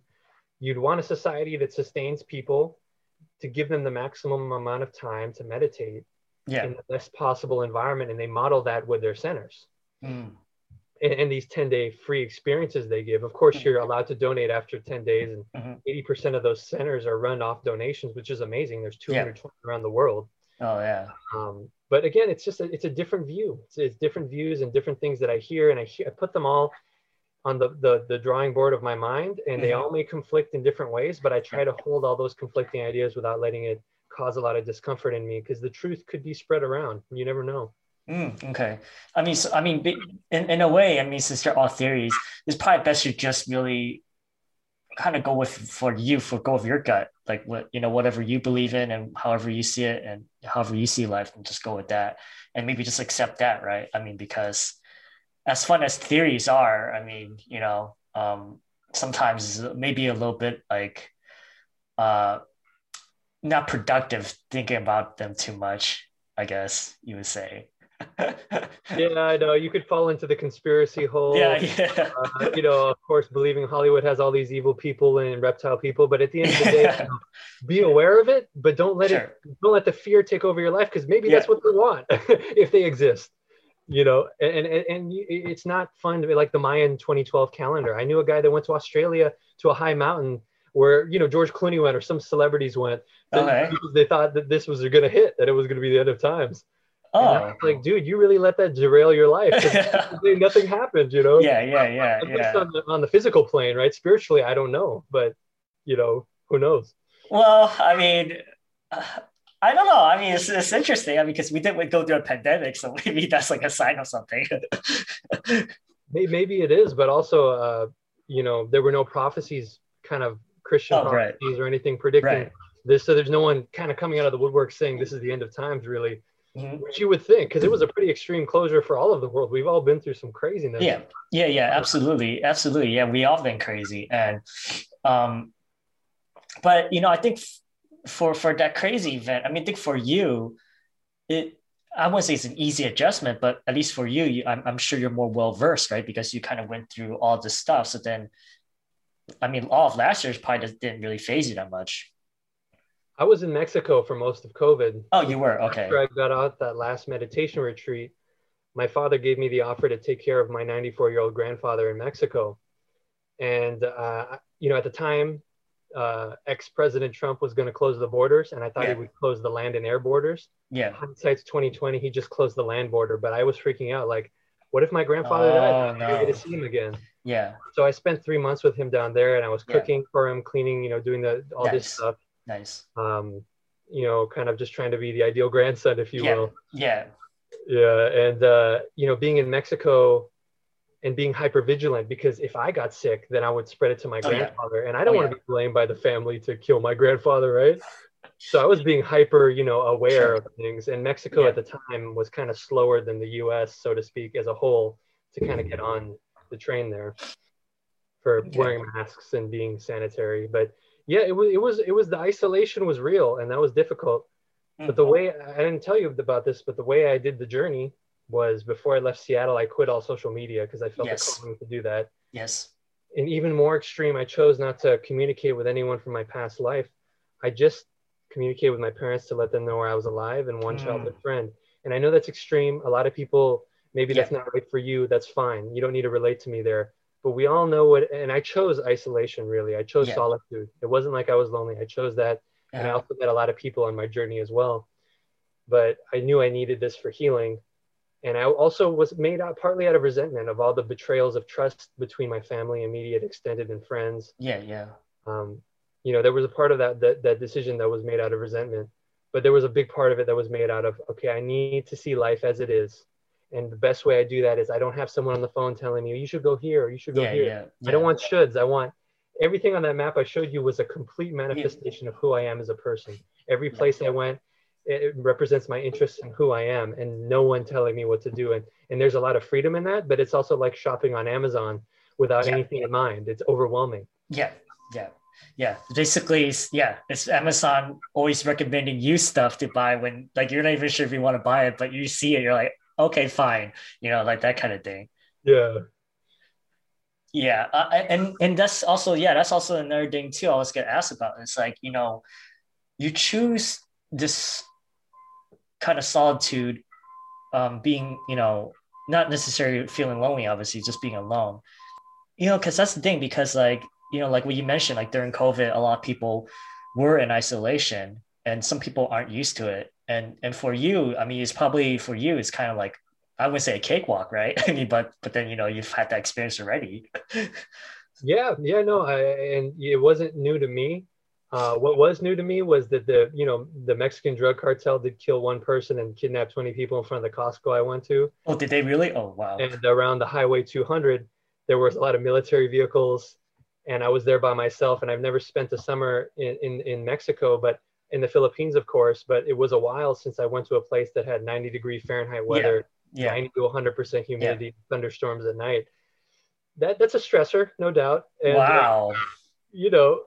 you'd want a society that sustains people to give them the maximum amount of time to meditate yeah in the best possible environment. And they model that with their centers. Mm. And, and these 10 day free experiences they give. Of course, you're allowed to donate after 10 days, and Mhm. 80% of those centers are run off donations, which is amazing. There's Yeah. 220 around the world. oh yeah Um, but again, it's just a, it's a different view. It's, it's, different views and different things that I hear, and I, hear, I put them all on the, the the drawing board of my mind, and mm-hmm. they all may conflict in different ways. But I try to hold all those conflicting ideas without letting it cause a lot of discomfort in me, because the truth could be spread around. You never know. Mm, okay. I mean, so, I mean, in, in a way, I mean, since they're all theories, it's probably best to just really kind of go with for you for go with your gut like what you know whatever you believe in and however you see it and however you see life and just go with that and maybe just accept that right i mean because as fun as theories are i mean you know um sometimes maybe a little bit like uh not productive thinking about them too much i guess you would say [LAUGHS] yeah, I know. You could fall into the conspiracy hole. Yeah, yeah. Uh, you know, of course, believing Hollywood has all these evil people and reptile people, but at the end of the day, [LAUGHS] you know, be aware of it, but don't let sure. it don't let the fear take over your life because maybe yeah. that's what they want [LAUGHS] if they exist. You know, and, and and it's not fun to be like the Mayan 2012 calendar. I knew a guy that went to Australia to a high mountain where you know George Clooney went or some celebrities went. Okay. They thought that this was going to hit, that it was going to be the end of times. Oh, like, dude, you really let that derail your life. [LAUGHS] nothing happened, you know. Yeah, yeah, yeah, yeah. On the, on the physical plane, right? Spiritually, I don't know, but you know, who knows? Well, I mean, I don't know. I mean, it's, it's interesting. I mean, because we didn't go through a pandemic, so [LAUGHS] maybe that's like a sign of something. [LAUGHS] maybe it is, but also, uh, you know, there were no prophecies, kind of Christian oh, prophecies right. or anything predicting right. this. So there's no one kind of coming out of the woodwork saying this is the end of times, really mm-hmm. which you would think because it was a pretty extreme closure for all of the world. We've all been through some craziness. Yeah, yeah, yeah, absolutely, absolutely. Yeah, we all been crazy, and um, but you know, I think for for that crazy event, I mean, I think for you, it I wouldn't say it's an easy adjustment, but at least for you, you I'm, I'm sure you're more well versed, right? Because you kind of went through all this stuff. So then, I mean, all of last year's probably didn't really faze you that much. I was in Mexico for most of COVID. Oh, you were okay. After I got out that last meditation retreat, my father gave me the offer to take care of my 94 year old grandfather in Mexico, and uh, you know at the time, uh, ex President Trump was going to close the borders, and I thought yeah. he would close the land and air borders. Yeah. Hindsight's 2020. He just closed the land border, but I was freaking out. Like, what if my grandfather oh, died? No. I get to see him again. Yeah. So I spent three months with him down there, and I was cooking yeah. for him, cleaning, you know, doing the all nice. this stuff Nice. Um, you know, kind of just trying to be the ideal grandson, if you yeah. will. Yeah. Yeah. And, uh, you know, being in Mexico and being hyper vigilant because if I got sick, then I would spread it to my oh, grandfather. Yeah. And I don't oh, want to yeah. be blamed by the family to kill my grandfather, right? So I was being hyper, you know, aware sure. of things. And Mexico yeah. at the time was kind of slower than the US, so to speak, as a whole, to kind of get on the train there for wearing masks and being sanitary. But yeah it was it was it was the isolation was real and that was difficult mm-hmm. but the mm-hmm. way i didn't tell you about this but the way i did the journey was before i left seattle i quit all social media because i felt yes. the calling to do that. Yes. And even more extreme i chose not to communicate with anyone from my past life. I just communicated with my parents to let them know where i was alive and one mm. childhood friend. And i know that's extreme. A lot of people maybe yeah. that's not right for you. That's fine. You don't need to relate to me there. But we all know what and i chose isolation really. I chose yeah. solitude. It wasn't like i was lonely. I chose that. Yeah. and i also met a lot of people on my journey as well. But i knew i needed this for healing and i also was made out partly out of resentment of all the betrayals of trust between my family immediate extended and friends yeah yeah um, you know there was a part of that, that that decision that was made out of resentment but there was a big part of it that was made out of okay i need to see life as it is and the best way I do that is I don't have someone on the phone telling me you should go here or you should go yeah, here. Yeah, yeah. I don't want shoulds. I want everything on that map I showed you was a complete manifestation of who I am as a person. Every place I went, it represents my interest in who I am and no one telling me what to do. And, and there's a lot of freedom in that, but it's also like shopping on Amazon without anything in mind. It's overwhelming. Yeah. Yeah. Yeah. Basically, yeah, it's Amazon always recommending you stuff to buy when like you're not even sure if you want to buy it, but you see it, you're like, okay, fine, you know, like that kind of thing. Yeah. Yeah, uh, and and that's also yeah, that's also another thing too. I was gonna ask about. It's like you know, you choose this kind of solitude, um, being you know not necessarily feeling lonely, obviously, just being alone. You know, because that's the thing. Because like you know, like what you mentioned, like during COVID, a lot of people were in isolation, and some people aren't used to it and and for you, I mean, it's probably for you, it's kind of like I would say a cakewalk, right? [LAUGHS] I mean, but but then you know you've had that experience already. [LAUGHS] yeah, yeah, no, I, and it wasn't new to me. Uh, what was new to me was that the you know the Mexican drug cartel did kill one person and kidnap 20 people in front of the Costco I went to. Oh, did they really? Oh, wow. And around the Highway 200, there was a lot of military vehicles, and I was there by myself. And I've never spent a summer in in, in Mexico, but in the Philippines, of course. But it was a while since I went to a place that had 90 degree Fahrenheit weather, yeah. yeah. 90 to 100 percent humidity, yeah. thunderstorms at night. That that's a stressor, no doubt. And, wow. Uh, you know,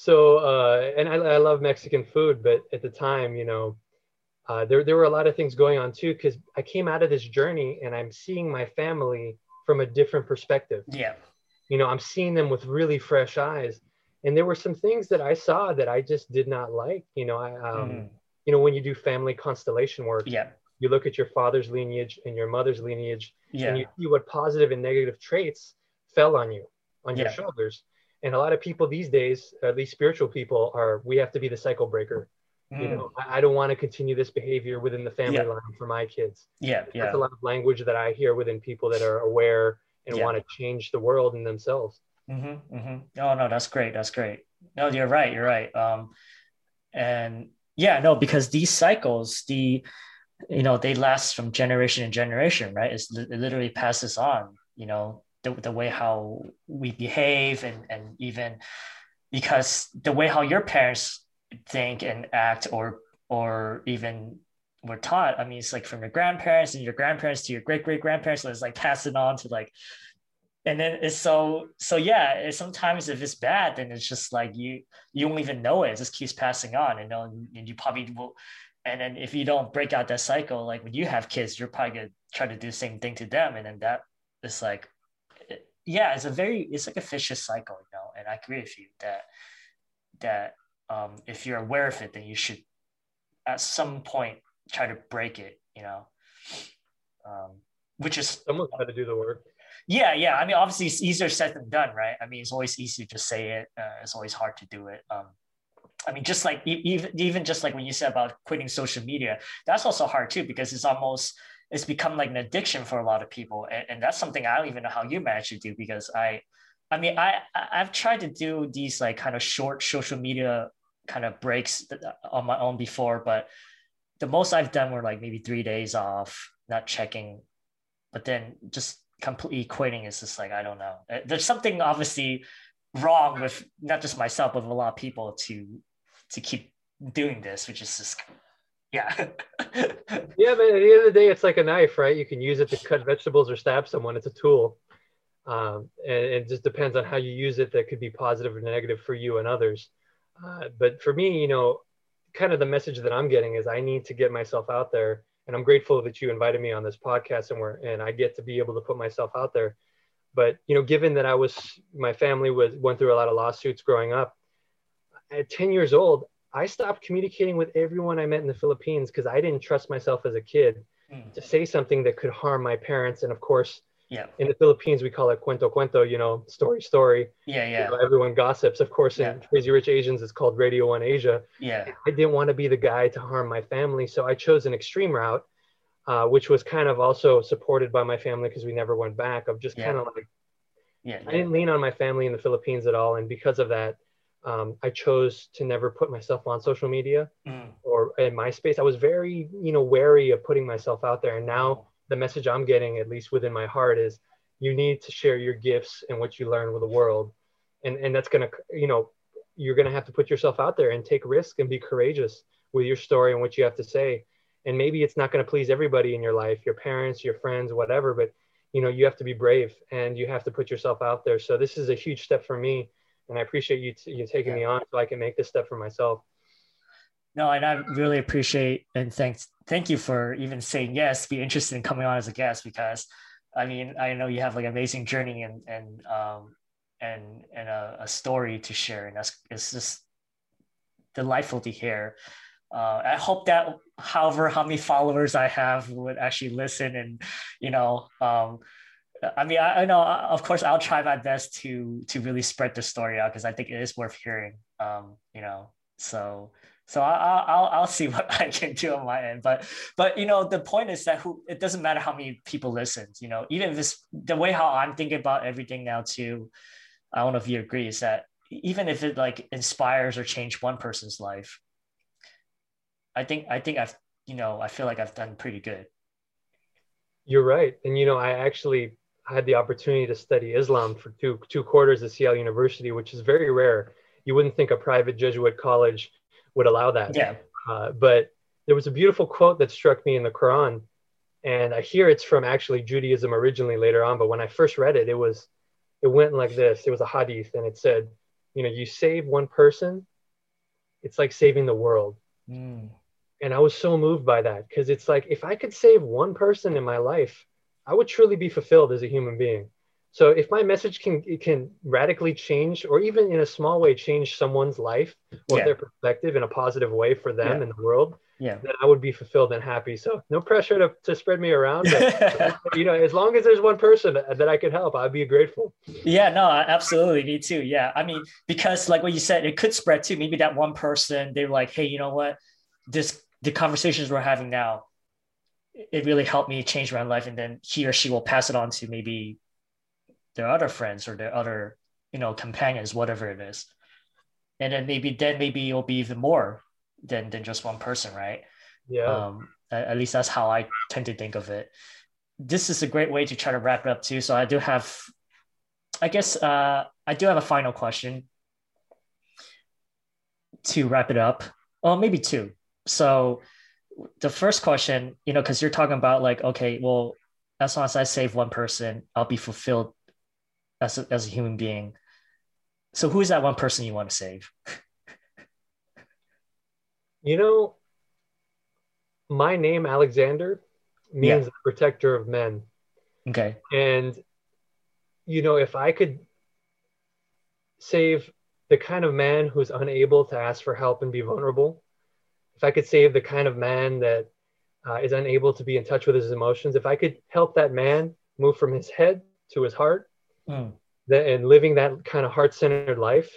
so uh, and I, I love Mexican food, but at the time, you know, uh, there there were a lot of things going on too because I came out of this journey and I'm seeing my family from a different perspective. Yeah. You know, I'm seeing them with really fresh eyes, and there were some things that I saw that I just did not like. You know, I um, mm. you know when you do family constellation work. Yeah. You look at your father's lineage and your mother's lineage, yeah. and you see what positive and negative traits fell on you, on yeah. your shoulders and a lot of people these days at least spiritual people are we have to be the cycle breaker mm. you know I, I don't want to continue this behavior within the family yeah. line for my kids yeah yeah that's a lot of language that i hear within people that are aware and yeah. want to change the world and themselves mm-hmm, mm-hmm. oh no that's great that's great no you're right you're right um and yeah no because these cycles the you know they last from generation to generation right it's, it literally passes on you know the, the way how we behave and, and even because the way how your parents think and act or or even were taught i mean it's like from your grandparents and your grandparents to your great great grandparents so it's like passing on to like and then it's so so yeah sometimes if it's bad then it's just like you you won't even know it. It just keeps passing on and, and you probably will and then if you don't break out that cycle like when you have kids you're probably gonna try to do the same thing to them. And then that is like yeah, it's a very it's like a vicious cycle, you know. And I agree with you that that um, if you're aware of it, then you should at some point try to break it, you know. Um, which is someone's got to do the work. Yeah, yeah. I mean, obviously, it's easier said than done, right? I mean, it's always easy to just say it. Uh, it's always hard to do it. Um, I mean, just like even even just like when you said about quitting social media, that's also hard too because it's almost it's become like an addiction for a lot of people and, and that's something i don't even know how you manage to do because i i mean i i've tried to do these like kind of short social media kind of breaks on my own before but the most i've done were like maybe three days off not checking but then just completely quitting is just like i don't know. Uh, there's something obviously wrong with not just myself but with a lot of people to to keep doing this which is just yeah. [LAUGHS] yeah, but at the end of the day, it's like a knife, right? You can use it to cut vegetables or stab someone. It's a tool. Um, and, it just depends on how you use it that could be positive or negative for you and others. Uh, but for me, you know, kind of the message that I'm getting is I need to get myself out there. And I'm grateful that you invited me on this podcast and we're, and I get to be able to put myself out there. But, you know, given that I was, my family was, went through a lot of lawsuits growing up at 10 years old, I stopped communicating with everyone I met in the Philippines because I didn't trust myself as a kid mm. to say something that could harm my parents. And of course, yeah, in the Philippines we call it cuento cuento, you know, story story. Yeah, yeah. You know, everyone gossips. Of course, in Crazy Rich Asians, it's called Radio One Asia. Yeah. I didn't want to be the guy to harm my family, so I chose an extreme route, uh, which was kind of also supported by my family because we never went back. Of just yeah. kind of like, yeah, I didn't lean on my family in the Philippines at all, and because of that um, I chose to never put myself on social media mm. or in MySpace. I was very, you know, wary of putting myself out there. And now the message I'm getting, at least within my heart, is you need to share your gifts and what you learn with the world. And, and that's going to, you know, you're going to have to put yourself out there and take risk and be courageous with your story and what you have to say. And maybe it's not going to please everybody in your life, your parents, your friends, whatever, but you know, you have to be brave and you have to put yourself out there. So this is a huge step for me and I appreciate you t- you taking yeah. me on so I can make this step for myself. No, and I really appreciate and thanks thank you for even saying yes, be interested in coming on as a guest because I mean I know you have like amazing journey and and um and and a, a story to share and that's it's just delightful to hear. Uh, I hope that however how many followers I have would actually listen and you know um, I mean, I, I, know, of course, I'll try my best to to really spread the story out because I think it is worth hearing. Um, you know, so So I, I'll I'll see [LAUGHS] what I can do on my end. But but you know the point is that who it doesn't matter how many people listen. You know even it's the way how I'm thinking about everything now too. I don't know if you agree is that even if it like inspires or change one person's life, I think I think I've you know I feel like I've done pretty good. You're right, and you know I actually had the opportunity to study Islam for two two quarters at Seattle University, which is very rare. You wouldn't think a private Jesuit college would allow that. Yeah. Uh, but there was a beautiful quote that struck me in the Quran, and I hear it's from actually Judaism originally later on. But when I first read it, it was it went like this. It was a hadith, and it said, you know, you save one person, it's like saving the world. Mm. And I was so moved by that because it's like if I could save one person in my life, I would truly be fulfilled as a human being. So if my message can can radically change, or even in a small way change someone's life or yeah. their perspective in a positive way for them yeah. in the world, yeah, then I would be fulfilled and happy. So no pressure to, to spread me around. But, [LAUGHS] you know, as long as there's one person that I could help, I'd be grateful. Yeah, no, absolutely, me too. Yeah, I mean, because like what you said, it could spread too. Maybe that one person, they're like, hey, you know what, this the conversations we're having now, it really helped me change my life, and then he or she will pass it on to maybe their other friends or their other you know companions whatever it is. And then maybe then maybe it'll be even more than than just one person right? Yeah. Um at, at least that's how i tend to think of it. This is a great way to try to wrap it up too. So i do have i guess uh i do have a final question to wrap it up. Well maybe two. So the first question you know because you're talking about like okay well as long as i save one person i'll be fulfilled as a, as a human being. So who is that one person you want to save? [LAUGHS] you know, my name Alexander means yeah. protector of men. Okay. And you know, if I could save the kind of man who's unable to ask for help and be vulnerable, if I could save the kind of man that uh, is unable to be in touch with his emotions, if I could help that man move from his head to his heart, mm. that, and living that kind of heart centered life,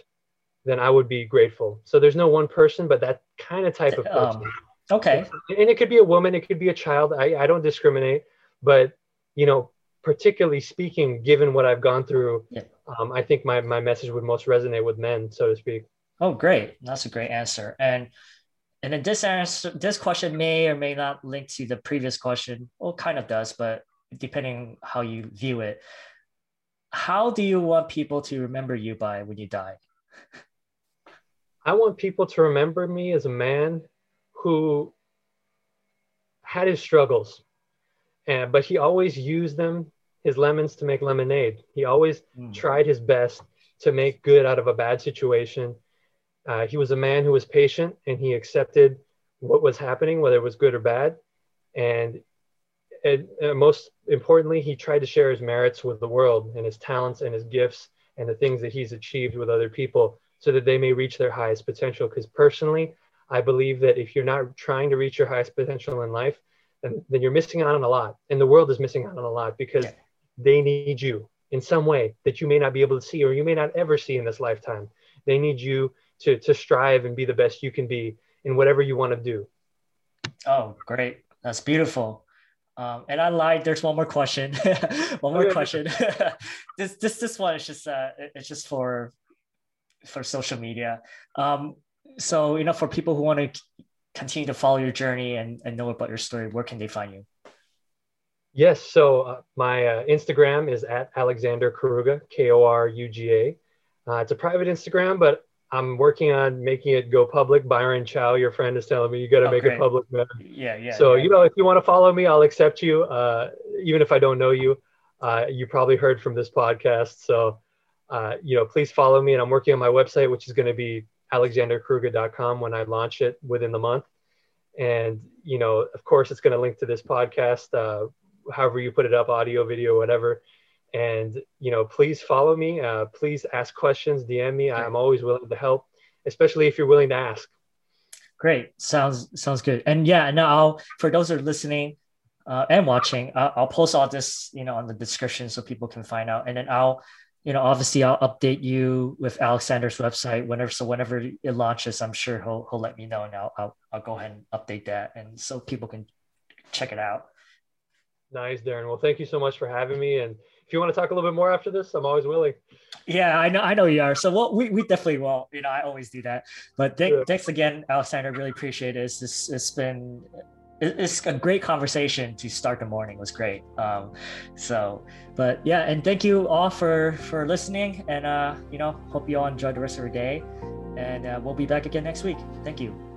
then I would be grateful. So there's no one person, but that kind of type of person. Um, okay. And it could be a woman, it could be a child. I, I don't discriminate, but you know, particularly speaking, given what I've gone through, yeah. um, I think my, my message would most resonate with men, so to speak. Oh, great. That's a great answer. And and then this answer, this question may or may not link to the previous question. Well, kind of does, but depending how you view it how do you want people to remember you by when you die? I want people to remember me as a man who had his struggles, and, but he always used them, his lemons, to make lemonade. He always mm. tried his best to make good out of a bad situation. Uh, he was a man who was patient and he accepted what was happening, whether it was good or bad. And and, most importantly, he tried to share his merits with the world and his talents and his gifts and the things that he's achieved with other people so that they may reach their highest potential. Because personally, I believe that if you're not trying to reach your highest potential in life, then, then you're missing out on a lot. And the world is missing out on a lot because yeah. they need you in some way that you may not be able to see or you may not ever see in this lifetime. They need you to, to strive and be the best you can be in whatever you want to do. Oh, great. That's beautiful. Um, and I lied. There's one more question. [LAUGHS] one more question. [LAUGHS] this this this one is just uh, it's just for for social media. Um, so you know, for people who want to continue to follow your journey and, and know about your story, where can they find you? Yes. So uh, my uh, Instagram is at Alexander Koruga, K O R U G A. Uh, it's a private Instagram, but I'm working on making it go public. Byron Chow, your friend, is telling me you got to oh, make great. it public, man. Yeah, yeah. So yeah. you know, if you want to follow me, I'll accept you, uh, even if I don't know you. Uh, you probably heard from this podcast, so uh, you know, please follow me. And I'm working on my website, which is going to be alexanderkoruga.com when I launch it within the month. And you know, of course, it's going to link to this podcast, uh, however you put it up, audio, video, whatever and you know please follow me uh, please ask questions dm me i'm always willing to help especially if you're willing to ask great sounds sounds good and yeah now I'll, for those who are listening uh, and watching uh, i'll post all this you know on the description so people can find out and then i'll you know, obviously I'll update you with Alexander's website whenever. So whenever it launches, I'm sure he'll he'll let me know, and I'll I'll, I'll go ahead and update that, and so people can check it out. Nice, Darren. Well, thank you so much for having me. And if you want to talk a little bit more after this, I'm always willing. Yeah, I know, I know you are. So we'll, we we definitely will. You know, I always do that. But th- yeah. thanks again, Alexander. Really appreciate it. It's, it's, it's been it's a great conversation to start the morning. It was great. Um, so, but yeah, and thank you all for for listening. And uh, you know, hope you all enjoy the rest of your day. And uh, we'll be back again next week. Thank you.